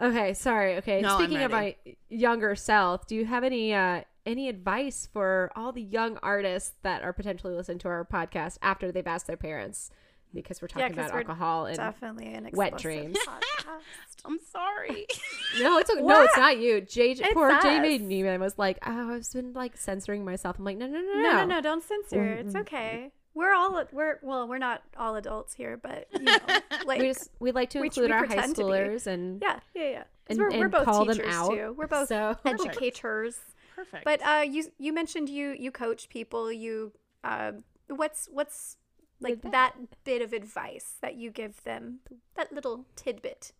Okay, sorry. Okay, No, speaking of my younger self, do you have any uh any advice for all the young artists that are potentially listening to our podcast after they've asked their parents? Because we're Yeah, about we're alcohol and Definitely an wet dreams. [laughs] I'm sorry. [laughs] No, it's okay. no, it's not you. Jay, It's poor Jay made me. I was like, oh, I've been like censoring myself. I'm like, no, no, no, No, no, no, don't censor. It's Mm, okay. We're all we're well, we're not all adults here, but you know, [laughs] like we just we like to we- include we our high pretend to be. schoolers and yeah, yeah, yeah and- we're, we're both call them teachers out, too. We're both so- [laughs] educators. Perfect. But uh, you you mentioned you you coach people. You uh, what's what's like that bit of advice that you give them? That little tidbit.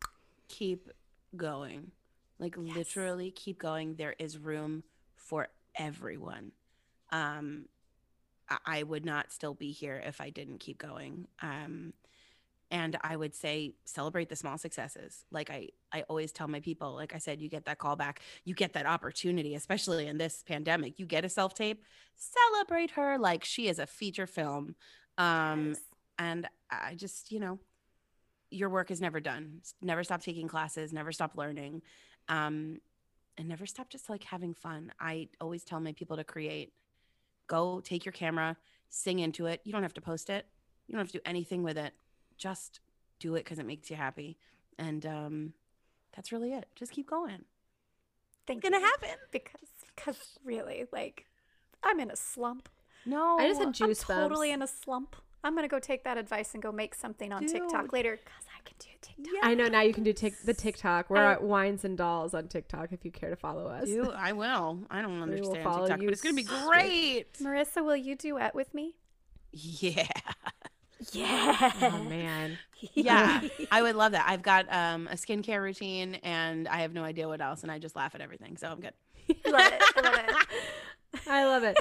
keep going. Like literally keep going. There is room for everyone. Um I, would not still be here if I didn't keep going. Um and I would say celebrate the small successes. Like I I always tell my people, like I said, you get that call back, you get that opportunity, especially in this pandemic. You get a self-tape, celebrate her like she is a feature film. Um and I just, you know, your work is never done. Never stop taking classes, never stop learning. Um, and never stop just like having fun. I always tell my people to create. Go take your camera, sing into it. You don't have to post it. You don't have to do anything with it. Just do it because it makes you happy. And um, that's really it. Just keep going. Thank gonna happen. because because really like I'm in a slump. No, I just had I'm juice totally in a slump. I'm gonna go take that advice and go make something on TikTok later because I can do TikTok. I know now you can do tic- the TikTok. We're I- at Wines and Dolls on TikTok if you care to follow us. Do I will. I don't will understand follow TikTok, you but it's gonna be great. Marissa, will you duet with me? Yeah. [laughs] Yeah. Oh man. [laughs] Yeah, I would love that. I've got um, a skincare routine, and I have no idea what else, and I just laugh at everything, so I'm good. [laughs] Love it. I love it. I love it.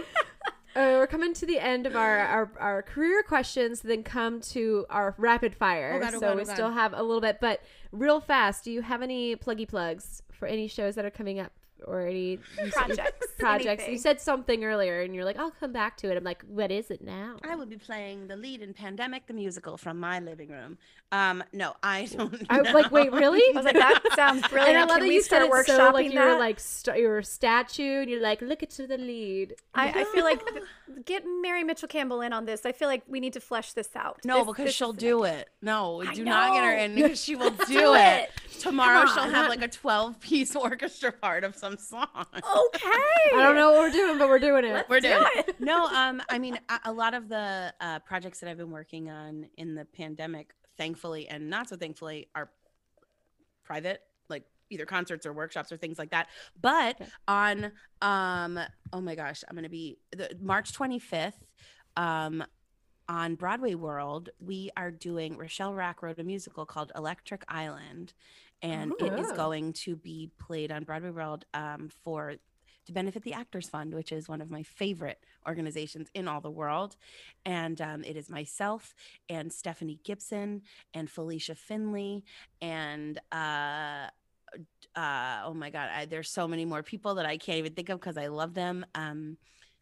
Uh, we're coming to the end of our, our, our career questions, then come to our rapid fire. Oh God, oh so God, we oh God. still have a little bit, but real fast, do you have any pluggy plugs for any shows that are coming up or any Projects. Projects? anything. You said something earlier, and you're like, "I'll come back to it." I'm like, "What is it now?" I will be playing the lead in Pandemic the musical from my living room. Um, no, I [laughs] don't. Know. I was like, "Wait, really?" [laughs] I was like, that sounds brilliant. And I love Can that you said start it so workshopping like you're that? like st- you're a statue, and you're like, "Look at the lead." I, I feel like th- get Mary Mitchell Campbell in on this. I feel like we need to flesh this out. No, This- because this she'll do it. No, I do not get her in because she will [laughs] do, Do it. it. Tomorrow she'll have like a 12 piece orchestra part of some song. Okay. I don't know what we're doing, but we're doing it. We're do doing it. it. No, um, I mean, a, a lot of the uh, projects that I've been working on in the pandemic, thankfully and not so thankfully, are private, like either concerts or workshops or things like that. But on, um, oh my gosh, I'm gonna be the March 25th, um, on Broadway World, we are doing Rachelle Rak wrote a musical called Electric Island, and it is going to be played on Broadway World um, for to benefit the Actors Fund, which is one of my favorite organizations in all the world. And um, it is myself and Stephanie Gibson and Felicia Finley and uh, uh, oh my God, I, there's so many more people that I can't even think of because I love them. Um,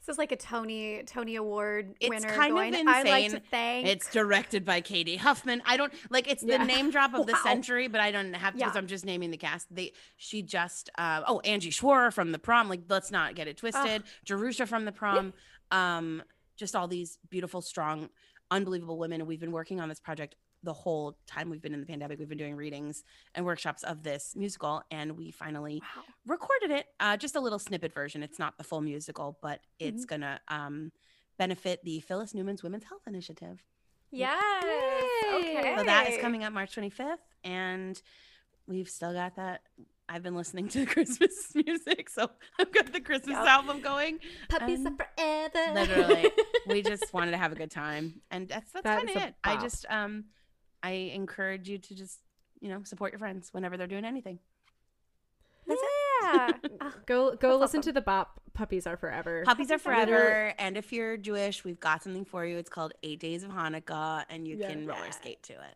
This is like a Tony Tony Award It's winner kind of insane. I'd like to thank. It's directed by Katie Huffman. I don't like it's the Yeah. name drop of the Wow. century, but I don't have to because Yeah. I'm just naming the cast. They she just uh, oh Angie Schworer from the prom. Like let's not get it twisted. Jerusha from the prom. Um, just all these beautiful, strong, unbelievable women. We've been working on this project the whole time we've been in the pandemic. We've been doing readings and workshops of this musical, and we finally wow. recorded it uh, just a little snippet version it's not the full musical but it's Mm-hmm. gonna um, benefit the phyllis newman's women's health initiative Yes. Yay. Okay. so that is coming up march 25th and we've still got that I've been listening to [laughs] Christmas music, so I've got the Christmas album going. Puppies are forever. Literally, we just [laughs] wanted to have a good time, and that's that's That kind of it. I just um, I encourage you to just you know support your friends whenever they're doing anything. Yeah. [laughs] Ah, go go That's listen awesome. to the bop. Puppies are forever. Puppies are [laughs] Literally- forever, and if you're Jewish, we've got something for you. It's called Eight Days of Hanukkah, and you can roller skate to it.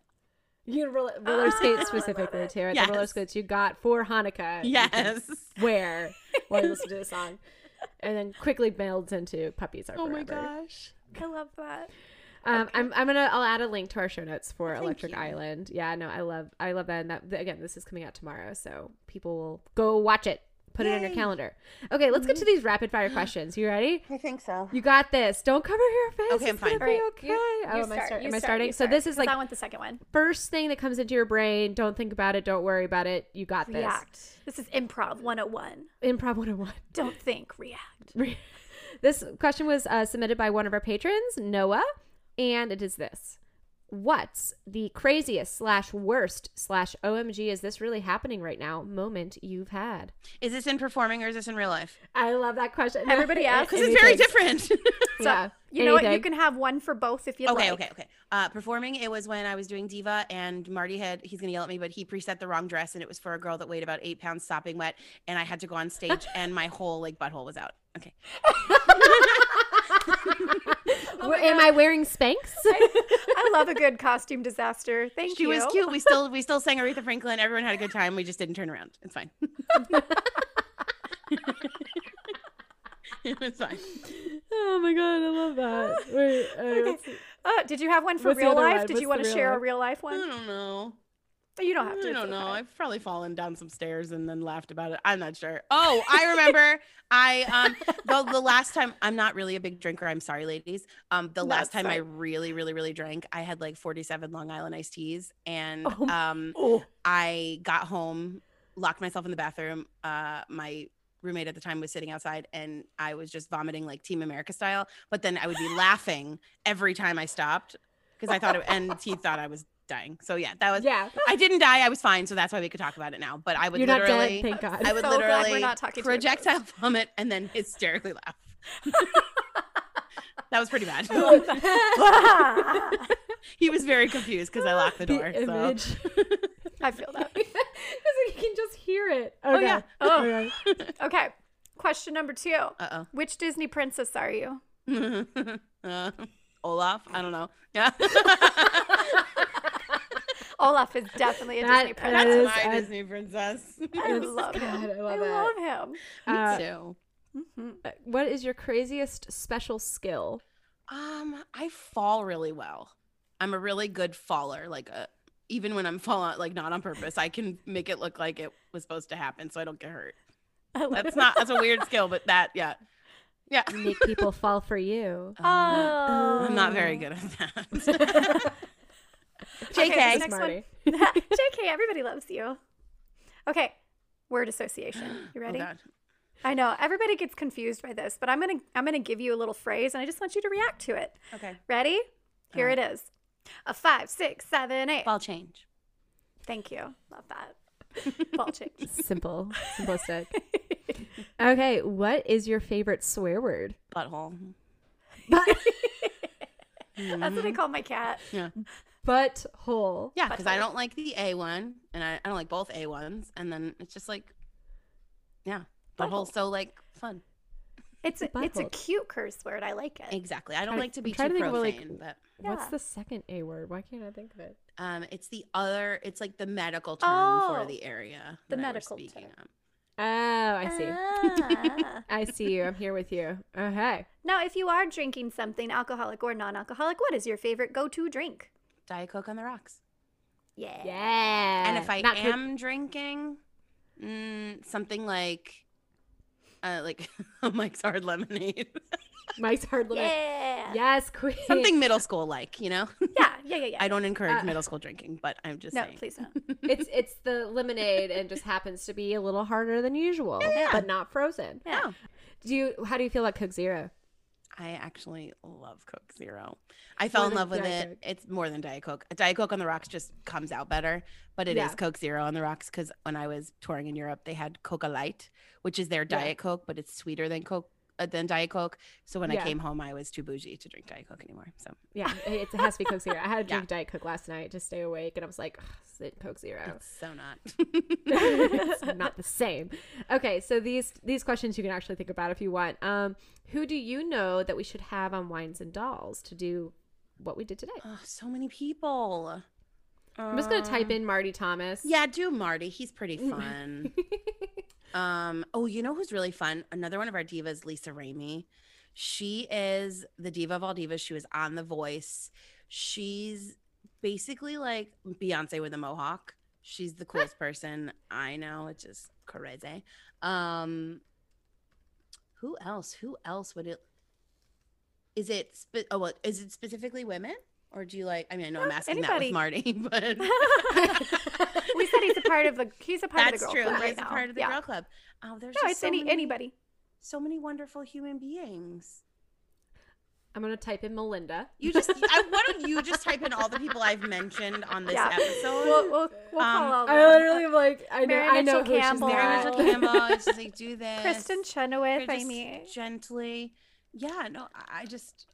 You can roller, roller skate [laughs] specifically too. At the roller skates you got for Hanukkah. you can Yes. Wear while you listen to the song, and then quickly builds into puppies are Forever. Oh my gosh. I love that. Um, I'm, I'm gonna I'll add a link to our show notes for Oh, thank Electric you. Island. Yeah, no, I love I love that. And that again, this is coming out tomorrow, so people will go watch it. Put it on your calendar. Okay, let's get to these rapid fire questions. You ready? I think so. You got this. Don't cover your face. Okay, I'm fine. right, okay. you- oh, you am I, start, start, you am I starting? So this is like I want the second one. first thing that comes into your brain. Don't think about it. Don't worry about it. You got this. React. This is improv 101. Improv 101. Don't think, react. [laughs] This question was uh, submitted by one of our patrons, Noah, and it is this. What's the craziest slash worst slash OMG is this really happening right now moment you've had? Is this in performing or is this in real life? I love that question. [laughs] Everybody asks. Because it's very different. [laughs] [laughs] yeah. You know what? You can have one for both if you okay, like. okay, okay. Uh, performing, it was when I was doing Diva, and Marty had, he's gonna yell at me, but he preset the wrong dress, and it was for a girl that weighed about eight pounds, sopping wet, and I had to go on stage, and my whole like butthole was out. Okay. [laughs] Wa- Am I wearing Spanx? I love a good costume disaster. Thank She you. She was cute. We still we still sang Aretha Franklin. Everyone had a good time. We just didn't turn around. It's fine. [laughs] it's fine. oh my god, I love that. Wait, uh, what's- Uh, did you have one for real life? one? Did What's you want to real share a real life one? I one? don't know. You don't have to. I don't know. okay. I've probably fallen down some stairs and then laughed about it. I'm not sure. Oh, I [laughs] remember. I um the, the last time I'm not really a big drinker. I'm sorry, ladies. Um, the last That's time I really, really, really drank, I had like 47 Long Island iced teas, and Oh. um, Oh. I got home, locked myself in the bathroom. Uh, my roommate at the time was sitting outside, and I was just vomiting like Team America style. But then I would be laughing every time I stopped because I thought, it, and he thought I was dying. So yeah, that was yeah. I didn't die. I was fine, so that's why we could talk about it now. But I would You're not literally, dead, thank God. I would So glad we're literally not talking to you about projectile vomit and then hysterically laugh. [laughs] that was pretty bad. [laughs] he was very confused because I locked the door. The so. I feel that. [laughs] Because you can just hear it. Oh yeah. Oh. Okay. Question number two. Uh oh. Which Disney princess are you? oh. uh, Olaf. I don't know. Yeah. [laughs] Olaf is definitely a That- Disney princess. is- My I- Disney princess. I love God, him. I love I love him. Me Uh, too. Uh, What is your craziest special skill? Um, I fall really well. I'm a really good faller. Like a, even when I'm [laughs] falling, like not on purpose, I can make it look like it was supposed to happen, so I don't get hurt. [laughs] That's not that's a weird skill, but that yeah, yeah. Make people fall for you. [laughs] Oh. I'm not very good at that. [laughs] JK. this next Smarty. one. [laughs] JK, everybody loves you. Okay. Word association. You Oh, ready? God. I know everybody gets confused by this, but I'm gonna I'm gonna give you a little phrase, and I just want you to react to it. Okay. Ready? Here Uh. it is. A five, six, seven, eight. Ball change. Thank you. Love that. [laughs] Ball change. Simple, simplistic. [laughs] okay, what is your favorite swear word? Butthole. [laughs] That's what I call my cat. Yeah. Butthole. Yeah, because I don't like the A one, and I, I don't like both A ones, and then it's just like, yeah, butthole's so like fun. It's a, it's a cute curse word. I like it. Exactly. I don't like to be trying too to think profane, like, but What's Yeah. the second A word? Why can't I think of it? um, it's the other. It's like the medical term Oh, for the area. the that I was medical speaking term. of. Oh, I see. Ah. [laughs] I see you. I'm here with you. Okay. now, if you are drinking something alcoholic or non-alcoholic, what is your favorite go-to drink? Diet Coke on the rocks. Yeah. Yeah. and if I Not cook- am drinking, mm, something like, uh, like [laughs] Mike's Hard Lemonade, Mike's hard Lemonade. Yeah. Yes, queen. something middle [laughs] school like, you know. Yeah. Yeah. Yeah. Yeah. I don't encourage Uh, middle school drinking, but I'm just no, saying. please don't. [laughs] it's it's the lemonade and just happens to be a little harder than usual, but not frozen. Yeah. Do you? How do you feel about Coke Zero? I actually love Coke Zero. I fell More in love with Diet it. It's more than Diet Coke. Diet Coke on the rocks just comes out better, but it is Yeah. Coke Zero on the rocks because when I was touring in Europe, they had Coca Light, which is their Diet Coke, but it's sweeter than Coke uh, than Diet Coke. So when Yeah. I came home, I was too bougie to drink Diet Coke anymore. So Yeah, it, has to be Coke Zero. I had to [laughs] Yeah. drink Diet Coke last night to stay awake, and I was like, "Ugh, sit Coke Zero. it's so not. [laughs] it's not the same. Okay, so these these questions you can actually think about if you want. Um, who do you know that we should have on Wines and Dolls to do what we did today? oh, so many people. I'm just gonna type in Marty Thomas. Yeah, do Marty. He's pretty [laughs] fun. Um, oh, you know who's really fun? Another one of our divas, Lisa Ramey. She is the diva of all divas. She was on The Voice. She's basically like Beyonce with a mohawk. She's the coolest [laughs] person I know. It's just crazy. Um, who else? Who else would it? Is it? Spe- oh, what is it specifically women? Or do you like? I mean, I know I'm asking that with Marty, [laughs] but [laughs] we said he's a part of the he's a part that's of the true. girl club That's true. He's right a part of the yeah. girl club. Oh, there's No, just it's so any many, anybody. so many wonderful human beings. I'm gonna type in Melinda. You just, I, why don't you just type in all the people I've mentioned on this Yeah. episode? We'll we'll, we'll Um, call all I literally am like I know Mary I know Mitchell who Campbell. she's Mary. Mitchell Campbell. It's just like do [laughs] this. Kristin Chenoweth. Or I mean, gently. Yeah, no, I I just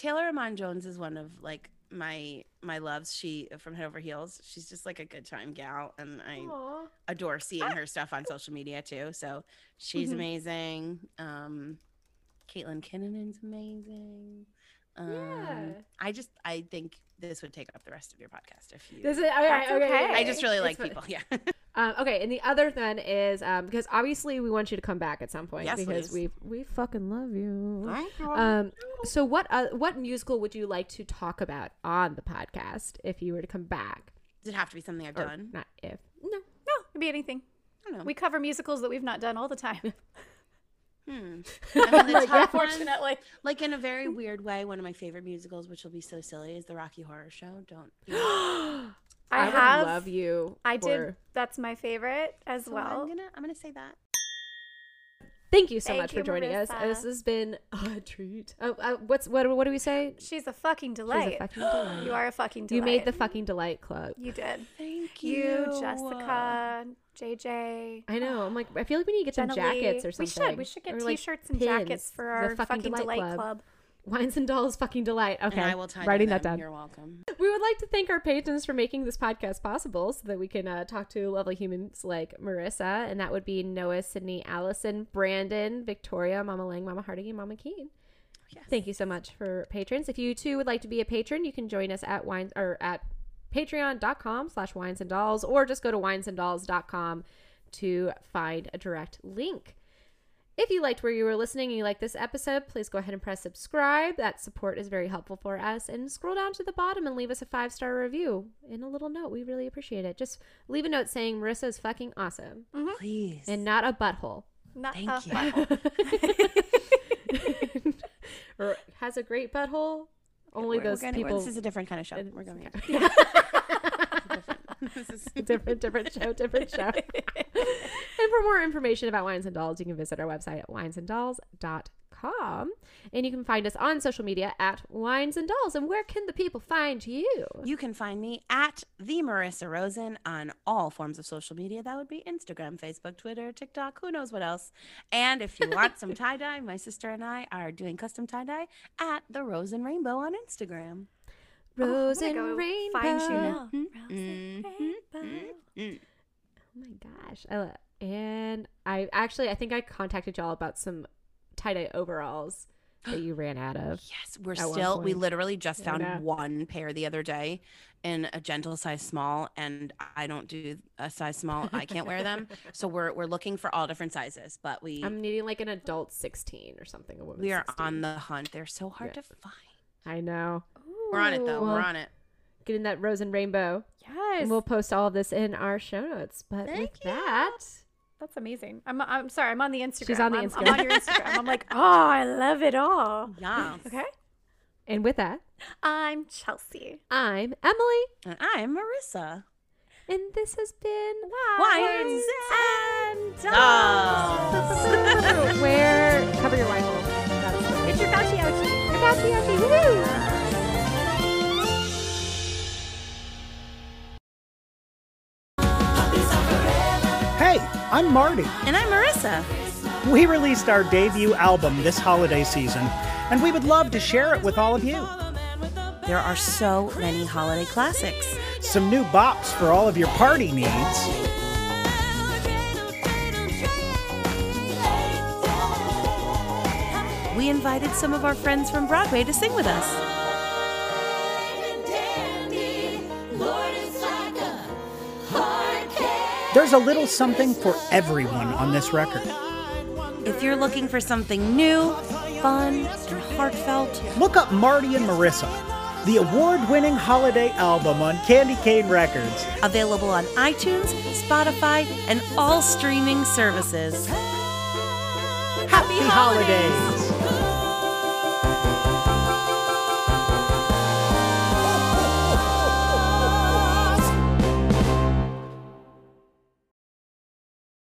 Taylor Iman Jones is one of like my my loves. She from Head Over Heels. She's just like a good time gal, and I Aw. adore seeing her stuff on social media too. So she's Mhm. amazing. Um, Caitlin Kinnunen's amazing. Um, Yeah. I just I think this would take up the rest of your podcast if you. This is, okay, That's okay, okay. I just really it's like fine. people. Yeah. [laughs] Um, okay, and the other then is um, because obviously we want you to come back at some point Yes, because please. we we fucking love you. Thank you. Um, so what uh, what musical would you like to talk about on the podcast if you were to come back? Does it have to be something I've Or done? not if. No no, it'd be anything. I don't know. We cover musicals that we've not done all the time. [laughs] Hmm. [laughs] I mean, the top one, Unfortunately. [laughs] like in a very weird way, one of my favorite musicals, which will be so silly, is the Rocky Horror Show. Don't. [gasps] I, would have. love you. I did. That's my favorite as So well. I'm gonna I'm gonna say that. Thank you so Thank much you, for joining us. This has been a treat. Oh, uh, what's what? What do we say? She's a fucking delight. A fucking [gasps] delight. You are a fucking delight. You made the fucking delight club. You did. Thank You, Jessica, JJ. I know. I'm like, I feel like we need to get some jackets Lee. or We something. should. We should get Or, t-shirts and jackets for our fucking, delight, club. Wines and dolls, fucking delight. Okay, And I will tie writing that down. You're welcome. We would like to thank our patrons for making this podcast possible so that we can uh, talk to lovely humans like Marissa, and that would be Noah, Sydney, Allison, Brandon, Victoria, Mama Lang, Mama Harding, and Mama Keen. Yes. Thank you so much for patrons. If you too would like to be a patron, you can join us at wines or at patreon.com slash wines and dolls or just go to winesanddolls.com to find a direct link. If you liked where you were listening and you like this episode, please go ahead and press subscribe. That support is very helpful for us. And scroll down to the bottom and leave us a five star review in a little note. We really appreciate it. Just leave a note saying Marissa is fucking awesome mm-hmm. Please. and not a butthole. Not Thank a you. butthole. [laughs] [laughs] or has a great butthole. Only We're- we're those gonna- people. This is a different kind of show. We're going. [laughs] okay. [laughs] This is a [laughs] different, different show, different show. [laughs] and for more information about Wines and Dolls, you can visit our website at winesanddolls.com. And you can find us on social media at Wines and Dolls. And where can the people find you? You can find me at the Marissa Rosen on all forms of social media. That would be Instagram, Facebook, Twitter, TikTok, who knows what else. And if you want some tie dye, my sister and I are doing custom tie dye at the Rosen Rainbow on Instagram. Rose and go Rainbow. Find you now. Mhm. Mhm. Oh my gosh. I lo- and I actually, I think I contacted y'all about some tie dye overalls that you ran out of. [gasps] Yes, we're still. We literally just found one pair the other day in a gentle size small, and I don't do a size small. I can't wear them, [laughs] so we're we're looking for all different sizes. But we I'm needing like an adult 16 or something. A woman we are 16. on the hunt. They're so hard Yeah. to find. I know. We're on it though. We're on it. Getting that rose and rainbow. Yes. And we'll post all of this in our show notes. But Thank with you. that, That's amazing. I'm, I'm sorry. I'm on the Instagram. She's on the I'm, Instagram. I'm on your Instagram. I'm like, oh, I love it all. Yeah. Okay. and with that, I'm Chelsea. I'm Emily, And I'm Marissa. and this has been Wines and Dolls. [laughs] Where cover your wine hole. It's your Fauci ouchie. Your Fauci ouchie. Woohoo! I'm Marty. And I'm Marissa. We released our debut album this holiday season, and we would love to share it with all of you. There are so many holiday classics. Some new bops for all of your party needs. We invited some of our friends from Broadway to sing with us. There's a little something for everyone on this record. If you're looking for something new, fun, and heartfelt, Look up Marty and Marissa, the award winning holiday album on Candy Cane Records. available on iTunes, Spotify, and all streaming services. Happy holidays!